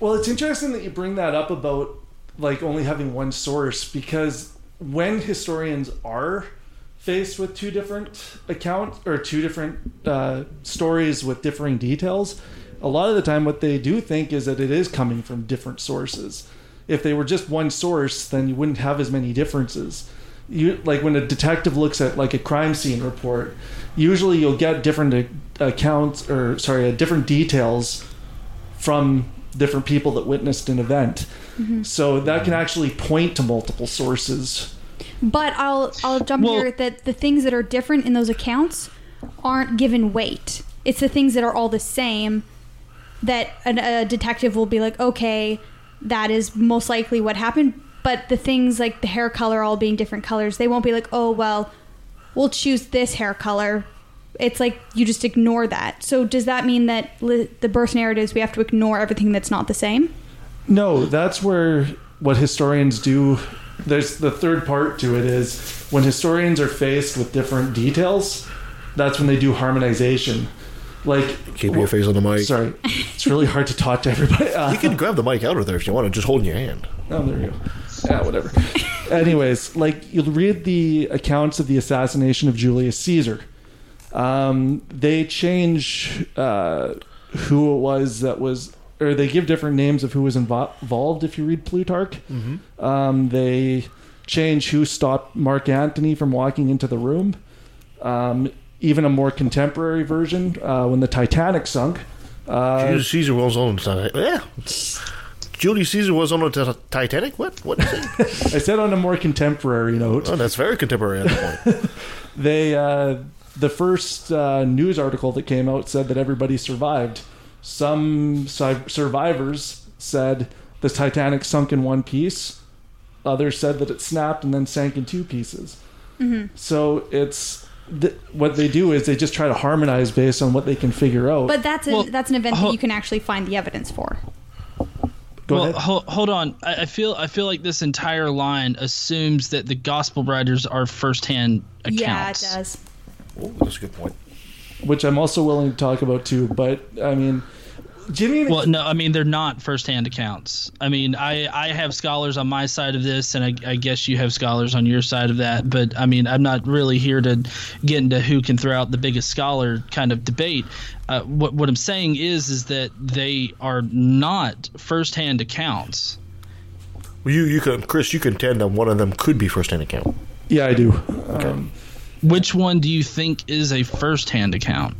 well, it's interesting that you bring that up about like only having one source because when historians are faced with two different accounts or two different uh, stories with differing details, a lot of the time what they do think is that it is coming from different sources. If they were just one source, then you wouldn't have as many differences. You like when a detective looks at like a crime scene report, usually you'll get different uh, accounts or sorry, uh, different details from different people that witnessed an event. Mhm. So that can actually point to multiple sources. But I'll I'll jump here that the things that are different in those accounts aren't given weight. It's the things that are all the same that a, a detective will be like, okay, that is most likely what happened. But the things like the hair color all being different colors, they won't be like, oh well, we'll choose this hair color. It's like you just ignore that. So does that mean that li- the birth narratives we have to ignore everything that's not the same? No, that's where what historians do. There's the third part to it is when historians are faced with different details, that's when they do harmonization. Like Keep your face on the mic. Sorry, it's really hard to talk to everybody. Uh, you can grab the mic out of there if you want to, just hold in your hand. Oh, there you go. Yeah, whatever. Anyways, like you'll read the accounts of the assassination of Julius Caesar. Um, they change uh, who it was that was, or they give different names of who was invo- involved. If you read Plutarch, Mhm. um, they change who stopped Mark Antony from walking into the room. Um, even a more contemporary version, uh, when the Titanic sunk. Uh, Julius Caesar was on the Titanic. Yeah. Julius Caesar was on the Ti- Titanic. What? What? I said on a more contemporary note. Oh, that's very contemporary at that point. they uh, the first uh, news article that came out said that everybody survived. Some si- survivors said the Titanic sunk in one piece. Others said that it snapped and then sank in two pieces. Mhm. So it's th- what they do is they just try to harmonize based on what they can figure out. But that's a, Well, that's an event ho- that you can actually find the evidence for. Go well, ahead. Hold, hold on. I, I feel I feel like this entire line assumes that the gospel writers are firsthand accounts. Yeah, it does. Oh, that's a good point. which I'm also willing to talk about too. But I mean, Jimmy. Well, no, I mean they're not firsthand accounts. I mean, I I have scholars on my side of this, and I, I guess you have scholars on your side of that. But I mean, I'm not really here to get into who can throw out the biggest scholar kind of debate. Uh, what what I'm saying is is that they are not firsthand accounts. Well, you, you can, Chris, you contend that one of them could be first-hand account. Yeah, I do. Um, Which one do you think is a firsthand account?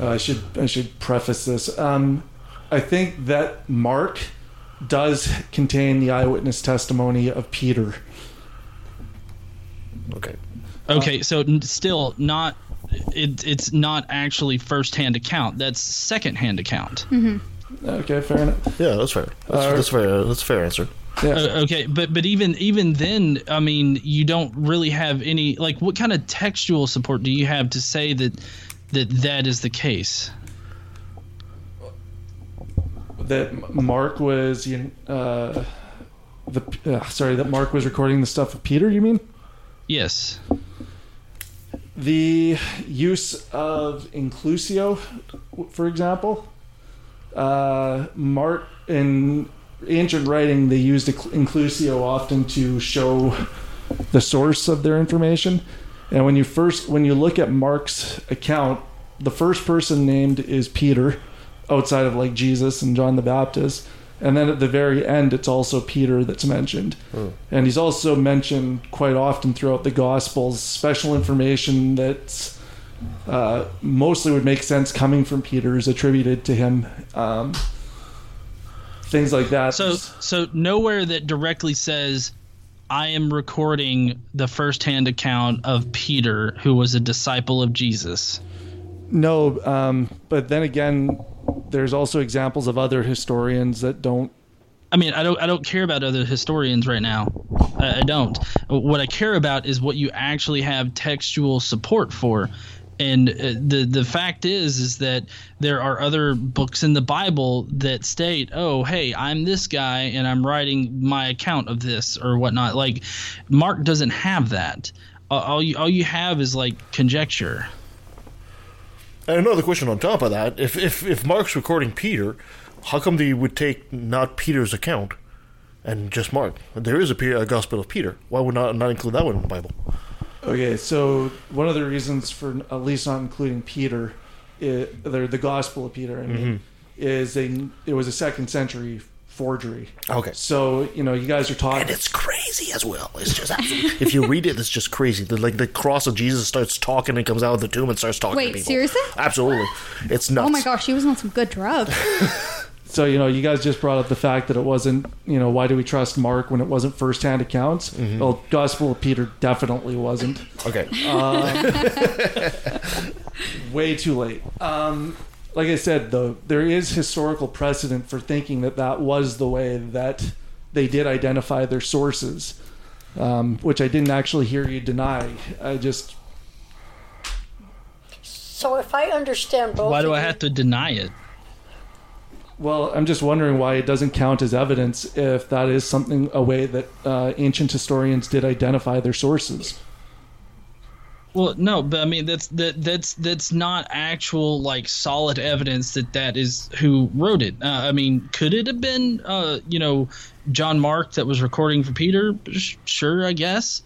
Uh, I should I should preface this. Um, I think that Mark does contain the eyewitness testimony of Peter. Okay. Okay, so still not. It, it's not actually first-hand account. That's second-hand account. Mm-hmm. Okay, fair enough. Yeah, that's fair. That's, Uh, that's fair. That's a fair answer. Uh, okay, but but even even then, I mean, you don't really have any like what kind of textual support do you have to say that that that is the case? That Mark was you uh, the uh, sorry that Mark was recording the stuff of Peter. You mean? Yes. The use of inclusio, for example, uh, Mark in ancient writing they used inclusio often to show the source of their information. And when you first when you look at Mark's account, the first person named is Peter, outside of like Jesus and John the Baptist. And then at the very end, it's also Peter that's mentioned. Hmm. And he's also mentioned quite often throughout the Gospels, special information that's uh, mostly would make sense coming from Peter is attributed to him. Um, things like that. So so nowhere that directly says I am recording the firsthand account of Peter, who was a disciple of Jesus. No, um, but then again, there's also examples of other historians that don't. I mean, I don't. I don't care about other historians right now. I, I don't. What I care about is what you actually have textual support for. And uh, the the fact is is that there are other books in the Bible that state, "Oh, hey, I'm this guy, and I'm writing my account of this or whatnot." Like, Mark doesn't have that. All you all you have is like conjecture. And another question on top of that: if if if Mark's recording Peter, how come they would take not Peter's account and just Mark? There is a, a Gospel of Peter. Why would not not include that one in the Bible? Okay, so one of the reasons for at least not including Peter, i the the Gospel of Peter, I mean, Mhm. is a it was a second century forgery. Okay. So you know, you guys are talking. And it's crazy as well. It's just if you read it, it's just crazy. The, like the cross of Jesus starts talking and comes out of the tomb and starts talking. Wait, to people. seriously? Absolutely, it's nuts. Oh my gosh, she was on some good drugs. So you know, you guys just brought up the fact that it wasn't. You know, why do we trust Mark when it wasn't firsthand accounts? Mhm. Well, Gospel of Peter definitely wasn't. Okay. Um, way too late. Um, like I said, though, there is historical precedent for thinking that that was the way that they did identify their sources, um, which I didn't actually hear you deny. I just So if I understand both, Why do of I you- have to deny it? Well, I'm just wondering why it doesn't count as evidence if that is something a way that uh, ancient historians did identify their sources. Well, no, but I mean that's that that's that's not actual like solid evidence that that is who wrote it. Uh, I mean, could it have been uh, you know John Mark that was recording for Peter? Sure, I guess.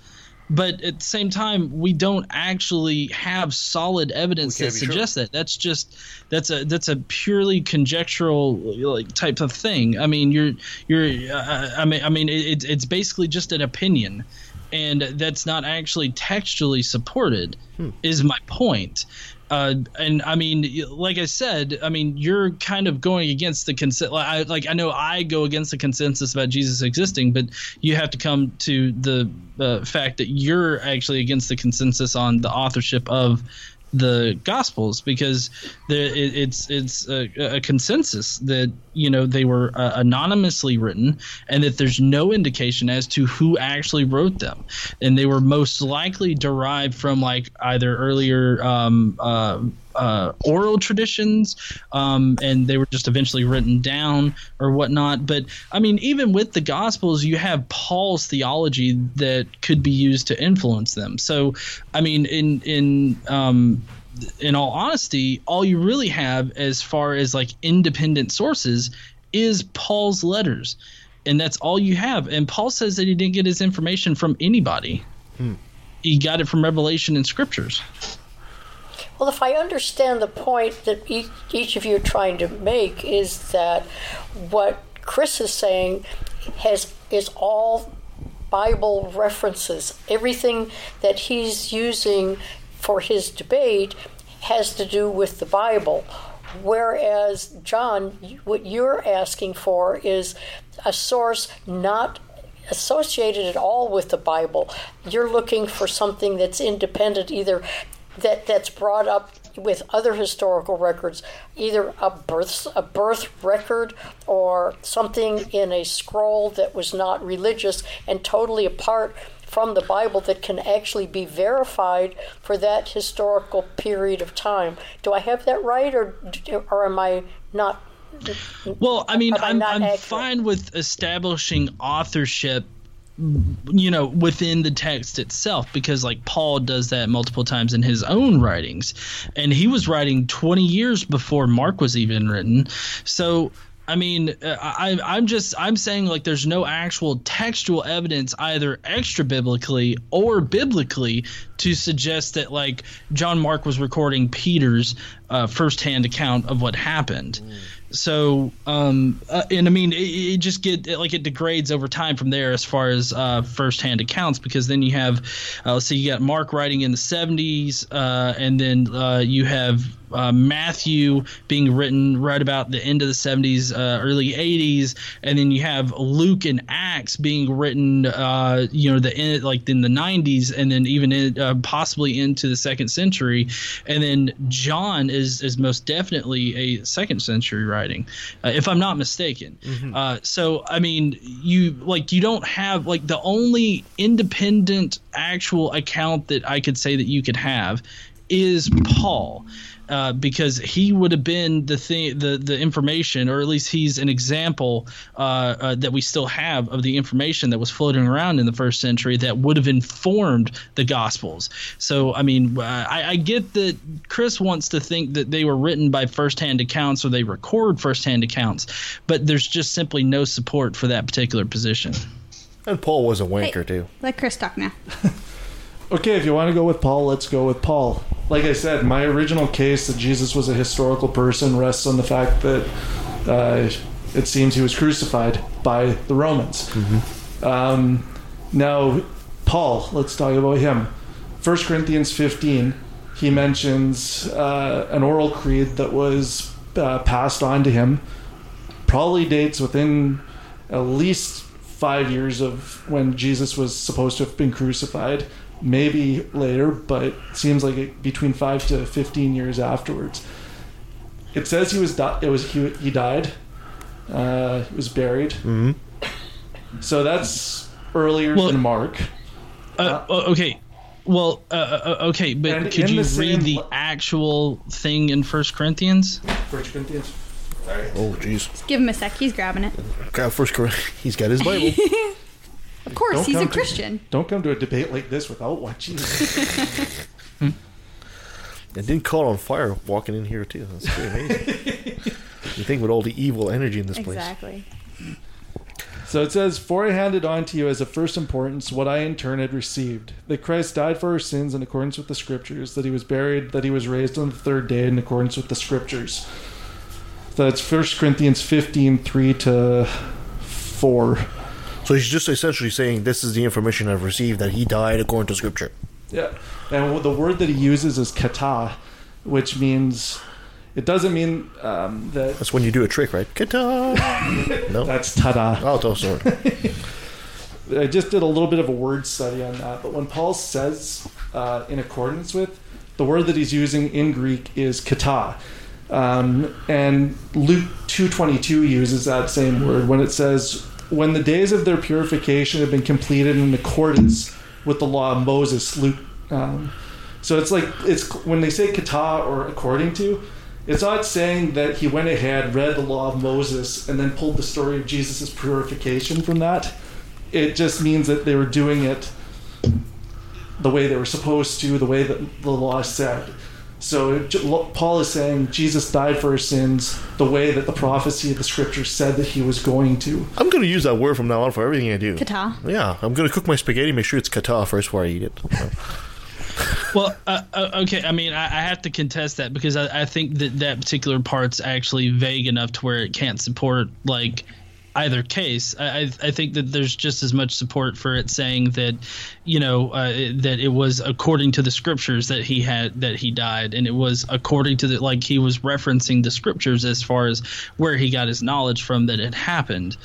But at the same time, we don't actually have solid evidence that can't sure. suggests that. That's just that's a that's a purely conjectural like type of thing. I mean, you're you're uh, I mean I mean it, it's it's basically just an opinion, and that's not actually textually supported. Is my point. Uh, and I mean, like I said, I mean, you're kind of going against the consensus. Like I, like I know I go against the consensus about Jesus existing, but you have to come to the uh, fact that you're actually against the consensus on the authorship of the Gospels because it, it's it's a, a consensus that you know they were uh, anonymously written and that there's no indication as to who actually wrote them, and they were most likely derived from like either earlier um, uh, uh, oral traditions, um, and they were just eventually written down or whatnot. But I mean, even with the Gospels, you have Paul's theology that could be used to influence them. So, I mean, in in um, in all honesty, all you really have as far as like independent sources is Paul's letters. And that's all you have. And Paul says that he didn't get his information from anybody. He got it from revelation and scriptures. Well, if I understand the point that each, of you are trying to make is that what Chris is saying has is all Bible references. Everything that he's using for his debate has to do with the Bible. Whereas, John, what you're asking for is a source not associated at all with the Bible. You're looking for something that's independent, either that that's brought up with other historical records, either a birth a birth record or something in a scroll that was not religious and totally apart from the Bible that can actually be verified for that historical period of time. Do I have that right, or or am I not? Well, I mean, I I'm, I'm fine with establishing authorship, you know, within the text itself, because like Paul does that multiple times in his own writings, and he was writing 20 years before Mark was even written. So. I mean, uh, I, I'm just I'm saying like there's no actual textual evidence either extra biblically or biblically to suggest that like John Mark was recording Peter's uh, firsthand account of what happened. So, um, uh, and I mean, it, it just get it, like it degrades over time from there as far as uh, firsthand accounts because then you have, uh, let's see, you got Mark writing in the 70s, uh, and then uh, you have uh, Matthew being written right about the end of the 70s, uh, early 80s, and then you have Luke and Acts being written, uh, you know, the end, like in the 90s, and then even in, uh, possibly into the second century, and then John is is most definitely a second century writing, uh, if I'm not mistaken. Uh, so I mean, you like you don't have like the only independent actual account that I could say that you could have is Paul. Uh, because he would have been the thing, the the information, or at least he's an example uh, uh, that we still have of the information that was floating around in the first century that would have informed the Gospels. So, I mean, uh, I, I get that Chris wants to think that they were written by firsthand accounts or they record firsthand accounts, but there's just simply no support for that particular position. And Paul was a wanker too. Let Chris talk now. Okay, if you want to go with Paul, let's go with Paul. Like I said, my original case that Jesus was a historical person rests on the fact that uh, it seems he was crucified by the Romans. Um, now, Paul, let's talk about him. 1 Corinthians 15, he mentions uh, an oral creed that was uh, passed on to him, probably dates within at least five years of when Jesus was supposed to have been crucified, maybe later, but seems like it, between five to 15 years afterwards. It says he was di- it was he, he died, uh, he was buried. Mm-hmm. So that's earlier Well- than Mark. Uh, o- okay. Well, uh, uh, okay, but could you the read the le- actual thing in First Corinthians? First Corinthians. Oh, jeez. Give him a sec. He's grabbing it. Grab first Corinthians. He's got his Bible. Of course, Don't he's a come to- Christian. don't come to a debate like this without watching. Jesus. It didn't caught on fire walking in here too. That's pretty amazing. you think with all the evil energy in this place. Exactly. So it says, For I handed on to you as of first importance what I in turn had received that Christ died for our sins in accordance with the Scriptures, that he was buried, that he was raised on the third day in accordance with the Scriptures. So that's 1 Corinthians 15 3 to 4. So he's just essentially saying, "This is the information I've received that he died according to Scripture." Yeah. And the word that he uses is kata, which means. It doesn't mean um, that. That's when you do a trick, right? Kata. no, That's tada. Oh, sorry. I just did a little bit of a word study on that. But when Paul says uh, in accordance with, the word that he's using in Greek is kata. Um, and Luke 2.22 uses that same word when it says, when the days of their purification have been completed in accordance with the law of Moses. Luke. Um, so it's like, it's when they say kata or according to, it's not saying that he went ahead, read the law of Moses, and then pulled the story of Jesus' purification from that. It just means that they were doing it the way they were supposed to, the way that the law said. So Paul is saying Jesus died for our sins the way that the prophecy of the scripture said that he was going to. I'm going to use that word from now on for everything I do. Kata. Yeah, I'm going to cook my spaghetti. Make sure it's kata first before I eat it. Well, uh, uh, okay. I mean, I, I have to contest that because I, I think that that particular part's actually vague enough to where it can't support like either case. I, I think that there's just as much support for it saying that, you know, uh, that it was according to the scriptures that he had that he died, and it was according to the like he was referencing the scriptures as far as where he got his knowledge from that it happened.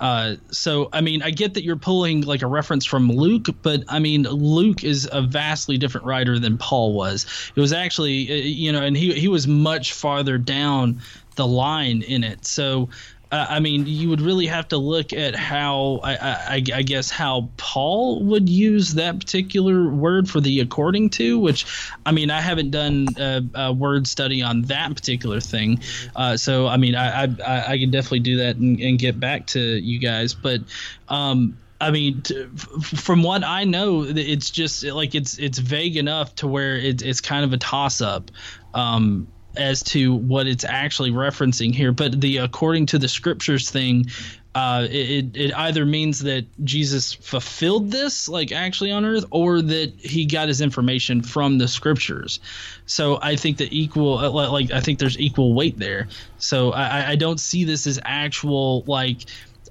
Uh, so I mean, I get that you're pulling like a reference from Luke, but I mean, Luke is a vastly different writer than Paul was. It was actually, uh, you know, and he he was much farther down the line in it. So. Uh, I mean, you would really have to look at how I, I, I guess how Paul would use that particular word for the according to, which I mean, I haven't done a, a word study on that particular thing, uh, so I mean, I, I I can definitely do that and, and get back to you guys, but um, I mean, t- from what I know, it's just like it's it's vague enough to where it, it's kind of a toss up. Um, as to what it's actually referencing here. But the according to the scriptures thing, uh, it, it it either means that Jesus fulfilled this, like actually on earth, or that he got his information from the scriptures. So I think that equal, uh, like I think there's equal weight there. So I, I- I don't see this as actual like,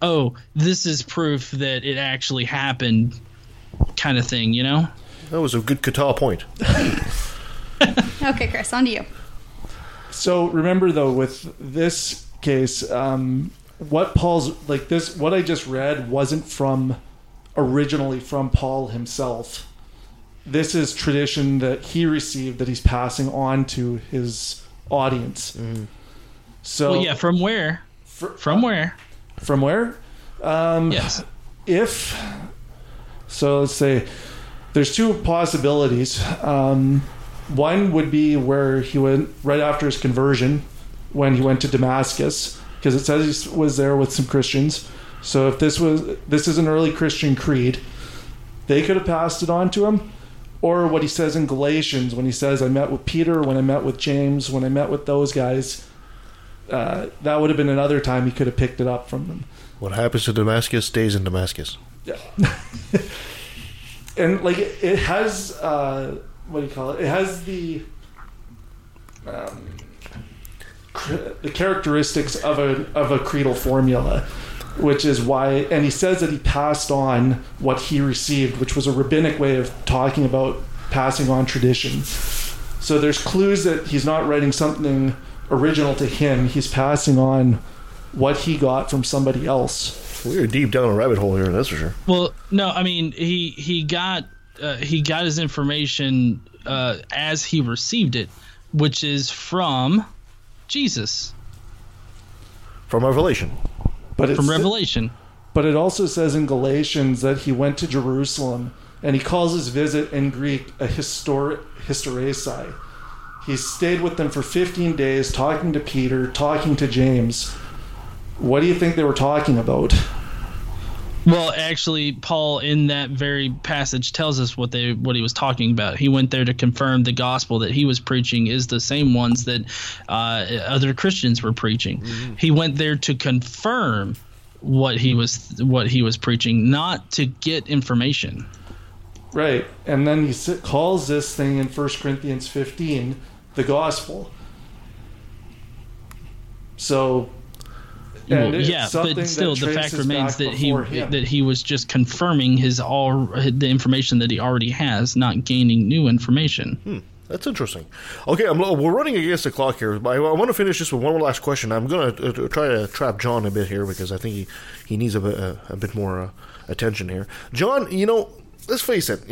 oh, this is proof that it actually happened, kind of thing. You know. That was a good guitar point. Okay, Chris, on to you. So remember though, with this case, um, what Paul's like this, what I just read wasn't from originally from Paul himself. This is tradition that he received that he's passing on to his audience. So well, yeah, from where? from where? From where? Um, yes. If so, let's say there's two possibilities. Um, one would be where he went right after his conversion, when he went to Damascus, because it says he was there with some Christians. So if this was this is an early Christian creed, they could have passed it on to him. Or what he says in Galatians when he says, "I met with Peter, when I met with James, when I met with those guys." Uh, that would have been another time he could have picked it up from them. What happens to Damascus stays in Damascus. Yeah. and like it, it has uh, what do you call it? It has the um, the characteristics of a of a creedal formula, which is why. And he says that he passed on what he received, which was a rabbinic way of talking about passing on tradition. So there's clues that he's not writing something original to him. He's passing on what he got from somebody else. We're deep down a rabbit hole here, that's for sure. Well, no, I mean he he got uh, he got his information uh, as he received it, which is from Jesus. From Revelation. But from Revelation. But it also says in Galatians that he went to Jerusalem and he calls his visit in Greek a histor- historesi. He stayed with them for 15 days, talking to Peter, talking to James. What do you think they were talking about? Well, actually, Paul in that very passage tells us what they what he was talking about. He went there to confirm the gospel that he was preaching is the same ones that uh, other Christians were preaching. He went there to confirm what he was what he was preaching, not to get information. Right. And then he calls this thing in 1 Corinthians 15 the gospel. So. And Well, yeah, but still, the fact remains that he him. that he was just confirming his all the information that he already has, not gaining new information. Hmm. That's interesting. Okay, I'm, we're running against the clock here. But I, I want to finish just with one last question. I'm going to uh, try to trap John a bit here because I think he, he needs a bit, uh, a bit more uh, attention here. John, you know, let's face it.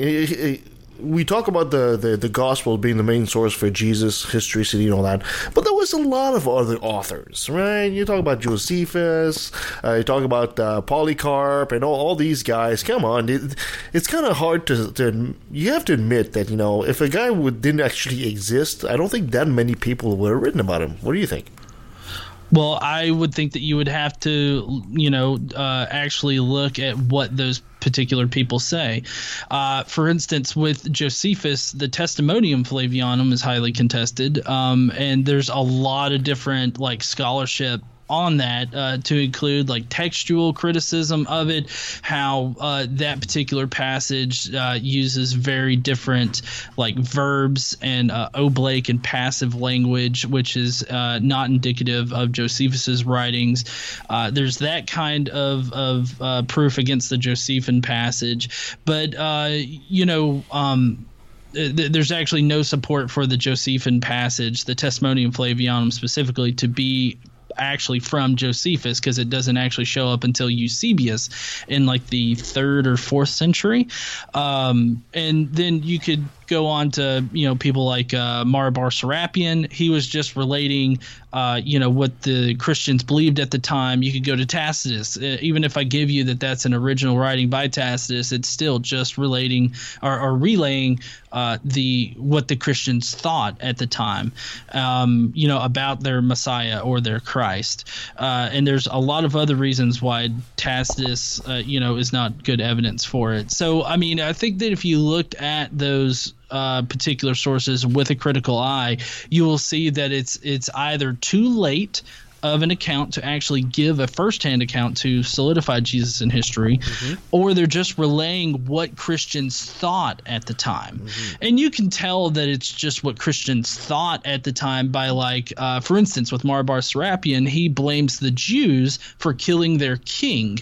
We talk about the, the, the gospel being the main source for Jesus, historicity, and all that. But there was a lot of other authors, right? You talk about Josephus, uh, you talk about uh, Polycarp, and all, all these guys. Come on, it, it's kind of hard to, to. You have to admit that you know if a guy would, didn't actually exist, I don't think that many people would have written about him. What do you think? Well, I would think that you would have to, you know, uh, actually look at what those particular people say. Uh, for instance, with Josephus, the Testimonium Flavianum is highly contested, um, and there's a lot of different like scholarship on that uh, to include like textual criticism of it, how uh, that particular passage uh, uses very different like verbs and uh, oblate and passive language, which is uh, not indicative of Josephus's writings. Uh, there's that kind of of proof against the Josephan passage, but you know. Um, there's actually no support for the Josephan passage, the Testimonium Flavianum specifically, to be actually from Josephus because it doesn't actually show up until Eusebius in like the third or fourth century. Um, and then you could go on to you know people like uh, Mara bar Serapion. He was just relating uh, you know what the Christians believed at the time. You could go to Tacitus. Uh, even if I give you that that's an original writing by Tacitus, it's still just relating or, or relaying uh, the what the Christians thought at the time, um, you know, about their Messiah or their Christ. Uh, and there's a lot of other reasons why Tacitus, uh, you know, is not good evidence for it. So I mean, I think that if you looked at those uh, particular sources with a critical eye, you will see that it's it's either too late of an account to actually give a first-hand account to solidify Jesus in history, or they're just relaying what Christians thought at the time. And you can tell that it's just what Christians thought at the time by, like, uh, for instance, with Mara bar Serapion, he blames the Jews for killing their king.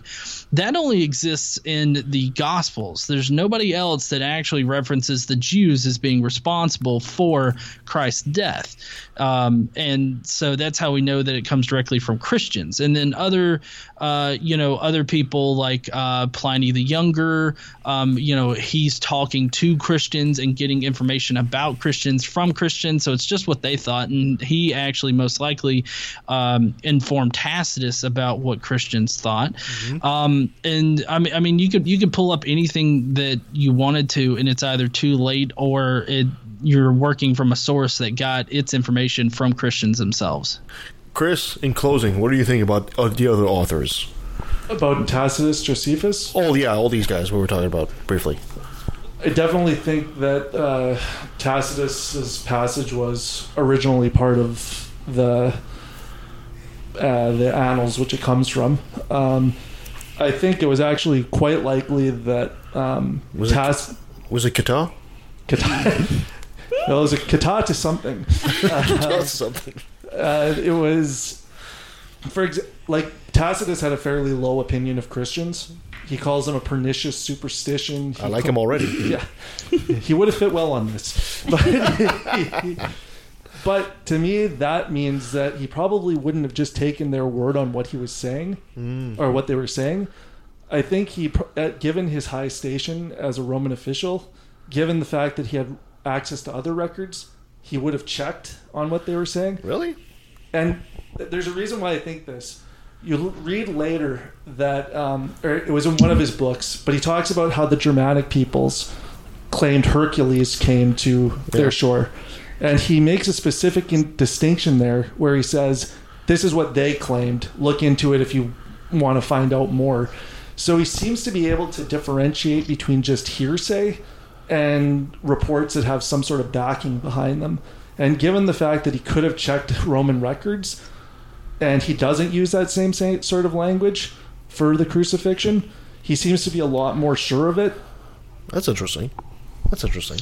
That only exists in the Gospels. There's nobody else that actually references the Jews as being responsible for Christ's death. Um, and so that's how we know that it comes directly from Christians. And then other, uh, you know, other people like uh, Pliny the Younger, um, you know, he's talking to Christians and getting information about Christians from Christians. So it's just what they thought. And he actually most likely um, informed Tacitus about what Christians thought. Um, and I mean, I mean, you could you could pull up anything that you wanted to, and it's either too late or it you're working from a source that got its information from Christians themselves. Chris, in closing, what do you think about uh, the other authors? About Tacitus, Josephus? Oh yeah, all these guys we were talking about briefly. I definitely think that uh, Tacitus's passage was originally part of the uh, the annals which it comes from. Um, I think it was actually quite likely that um, Was it- Tac- Was it Kata? Kata. no, it was a kata to something. To something. Uh, it was, for ex- like Tacitus had a fairly low opinion of Christians. He calls them a pernicious superstition. I like him already. Yeah, he would have fit well on this, but. But to me, that means that he probably wouldn't have just taken their word on what he was saying Mm. or what they were saying. I think he, uh, given his high station as a Roman official, given the fact that he had access to other records, he would have checked on what they were saying. Really? And th- there's a reason why I think this. You l- read later that, um, or it was in one of his books, but he talks about how the Germanic peoples claimed Hercules came to their shore. And he makes a specific in- distinction there where he says, This is what they claimed. Look into it if you want to find out more. So he seems to be able to differentiate between just hearsay and reports that have some sort of backing behind them. And given the fact that he could have checked Roman records and he doesn't use that same sort of language for the crucifixion, he seems to be a lot more sure of it. That's interesting. That's interesting.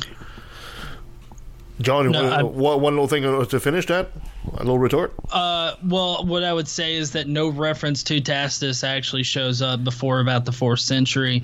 John, No, uh, what, one little thing to finish that? A little retort? Uh, well, what I would say is that no reference to Tacitus actually shows up before about the fourth century,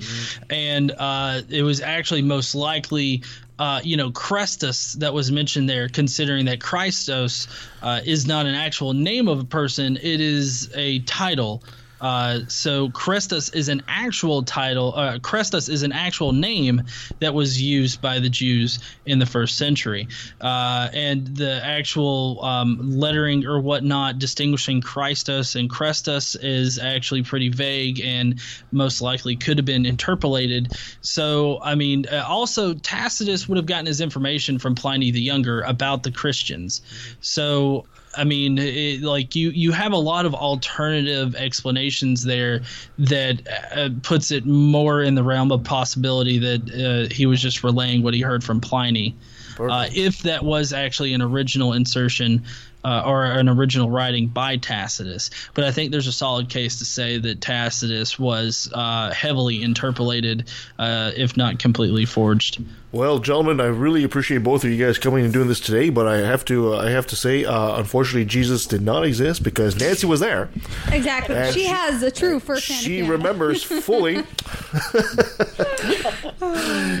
and uh, it was actually most likely. Uh, you know, Chrestus that was mentioned there, considering that Christos uh, is not an actual name of a person, it is a title. Uh, so Chrestus is an actual title. Uh, Chrestus is an actual name that was used by the Jews in the first century, uh, and the actual um, lettering or whatnot distinguishing Christus and Crestus is actually pretty vague and most likely could have been interpolated. So I mean, uh, also Tacitus would have gotten his information from Pliny the Younger about the Christians. So I mean, it, like you, you have a lot of alternative explanations there that uh, puts it more in the realm of possibility that uh, he was just relaying what he heard from Pliny. Uh, if that was actually an original insertion uh, or an original writing by Tacitus, but I think there's a solid case to say that Tacitus was uh, heavily interpolated, uh, if not completely forged. Well, gentlemen, I really appreciate both of you guys coming and doing this today. But I have to, uh, I have to say, uh, unfortunately, Jesus did not exist because Nancy was there. Exactly. She she- has a true first hand. She remembers fully.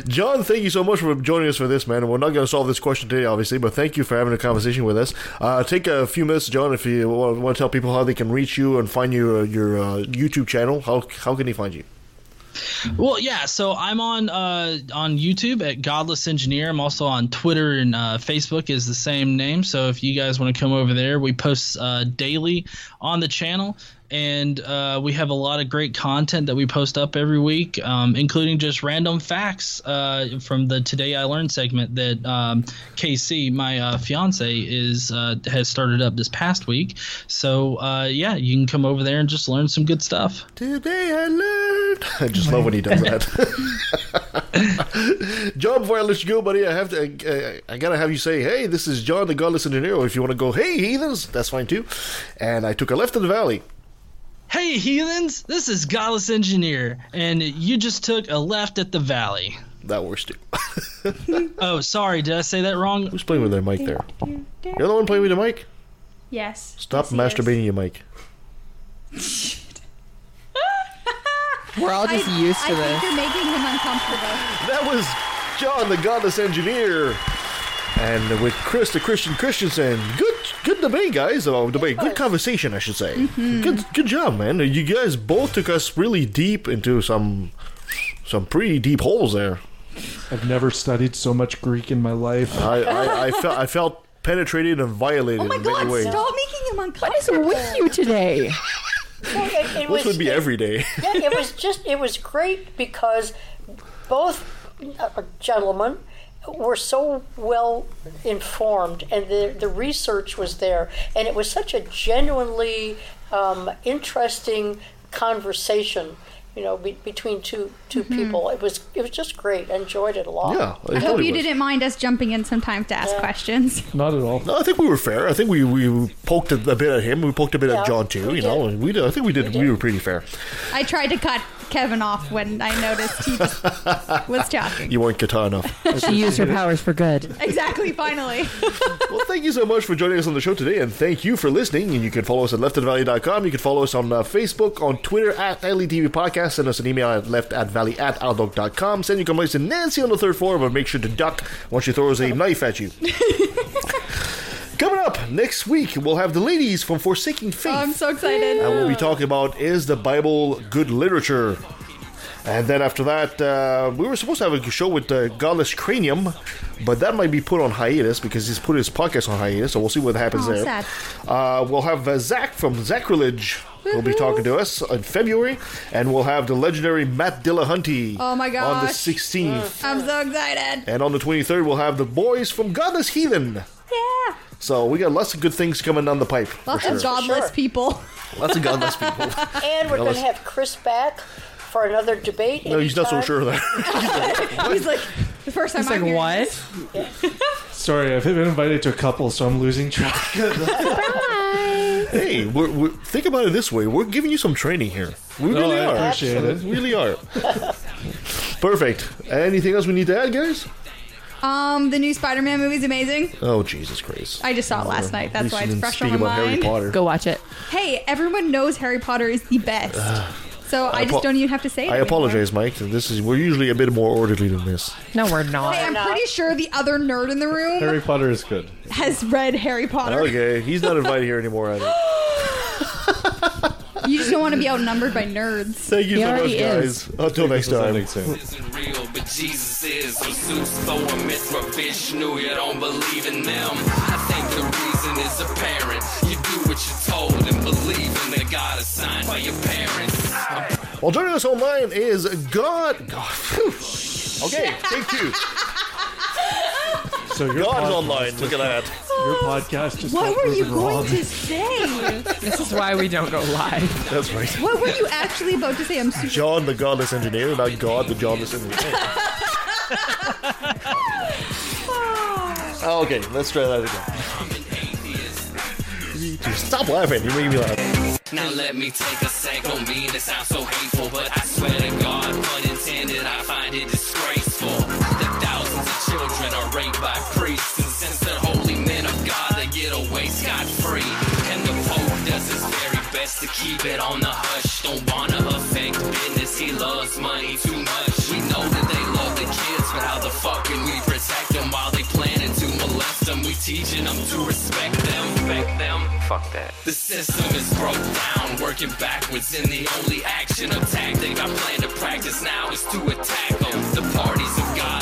John, thank you so much for joining us for this, man. We're not going to solve this question today, obviously, but thank you for having a conversation with us. Uh, take a few minutes, John, if you want, want to tell people how they can reach you and find your your uh, YouTube channel. How how can they find you? Well, yeah. So I'm on uh, on YouTube at Godless Engineer. I'm also on Twitter and uh, Facebook is the same name. So if you guys want to come over there, we post uh, daily on the channel, and uh, we have a lot of great content that we post up every week, um, including just random facts uh, from the Today I Learned segment that um, KC, my uh, fiance, is uh, has started up this past week. So uh, yeah, you can come over there and just learn some good stuff. Today I learned. I just love when he does that. John, before I let you go, buddy, I have to. I, I, gotta have you say, "Hey, this is John, the Godless Engineer." Or if you want to go, "Hey, heathens," that's fine too. And I took a left in the valley. Hey, heathens! This is Godless Engineer, and you just took a left at the valley. That works too. oh, sorry, did I say that wrong? Who's playing with their mic there? You're the one playing with the mic. Yes. Stop Yes, he is. masturbating your mic. We're all just I, used to I this. think you're making him uncomfortable. That was John, the Godless Engineer, and with Chris, the Christian Christiansen. Good, good debate, guys. Oh, debate. Good conversation, I should say. Mhm. Good, good job, man. You guys both took us really deep into some, some pretty deep holes there. I've never studied so much Greek in my life. I, I, I felt, I felt penetrated and violated Oh my in many God! ways. Stop making him uncomfortable. What is with you today? Well, it, it This was, would be every day. yeah, it was just it was great because both uh, gentlemen were so well informed and the the research was there and it was such a genuinely um, interesting conversation you know be, between two 2 Mm-hmm. people it was it was just great I enjoyed it a lot Yeah, I hope you didn't mind us jumping in sometimes to ask questions. Not at all. No, I think we were fair. I think we, we poked a, a bit at him. We poked a bit Yeah, at John too. we You know, we did, I think we did. We, were pretty fair. I tried to cut Kevin off when I noticed he just was talking. You weren't guitar enough. She used her powers for good. Exactly. Finally. well, thank you so much for joining us on the show today, and thank you for listening. And you can follow us at leftandvalley.com. You can follow us on uh, Facebook, on Twitter at LETV Podcast. Send us an email at left at valley at outlook.com. Send your complaints to Nancy on the third floor, but make sure to duck once she throws a knife at you. Coming up next week, we'll have the ladies from Forsaking Faith. I'm so excited. And we'll be talking about is the Bible good literature? And then after that, uh, we were supposed to have a show with uh, Godless Cranium, but that might be put on hiatus because he's put his podcast on hiatus. So we'll see what happens Oh, there. Uh, we'll have uh, Zach from Zacrilege. will be talking to us in February, and we'll have the legendary Matt Dillahunty Oh my on the 16th. I'm so excited. And on the 23rd, we'll have the boys from Godless Heathen. Yeah. So we got lots of good things coming down the pipe. Lots sure. of godless people. Lots of godless people. and we're going to have Chris back for another debate No, he's not so sure of that. He's like the first time He's I'm like, hearing what? this. Sorry, I've been invited to a couple, so I'm losing track. hey, we're, we're, think about it this way: we're giving you some training here. We No, really I are. appreciate it. We really are. Perfect. Anything else we need to add, guys? Um, the new Spider-Man movie is amazing. Oh Jesus Christ! I just saw it last night. That's why it's didn't fresh speak on my about Harry mind. Potter. Go watch it. Hey, everyone knows Harry Potter is the best. So I, apo- just don't even have to say it. I anymore. apologize, Mike. This is we're usually a bit more orderly than this. No, we're not. Hey, I'm pretty sure the other nerd in the room Harry Potter is good. has read Harry Potter. Okay, he's not invited here anymore. Either. You just don't want to be outnumbered by nerds. Thank you so much, guys. Until next time. isn't real, but Jesus is. So Zeus, Thor, Mithra, Vishnu, you don't believe in them. I think the reason is apparent. You do what you're told and believe in the God assigned by your parents. Well, joining us online is God. God. phew. Okay, thank you. So your God's podcast online. Look at that. Your podcast just What got were you proven going wrong. to say? This is why we don't go live. That's right. what were you actually about to say? I'm super. John, the godless engineer, not God, the godless engineer. Oh, okay, let's try that again. Stop laughing. You're making me laugh. Now let me take a sec, don't mean to sound so hateful, but I swear to God, pun children are raped by priests, and since they're holy men of God, they get away scot-free. And the Pope does his very best to keep it on the hush. Don't wanna affect business, he loves money too much. We know that they love the kids, but how the fuck can we protect them while they planning to molest them? We teaching them to respect them, respect them. Fuck that. The system is broke down, working backwards, and the only action or tactic I plan to practice now is to attack them. The parties of are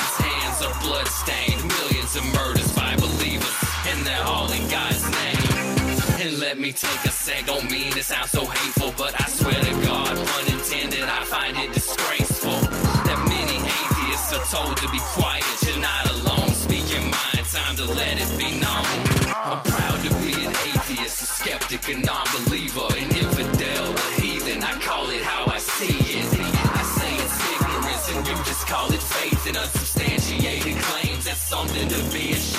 bloodstained, millions of murders by believers, and they're all in God's name. And let me take a sec, don't mean to sound so hateful, but I swear to God, pun intended, I find it disgraceful that many atheists are told to be quiet. You're not alone, speak your mind, time to let it be known. I'm proud to be an atheist, a skeptic, a non something to be ashamed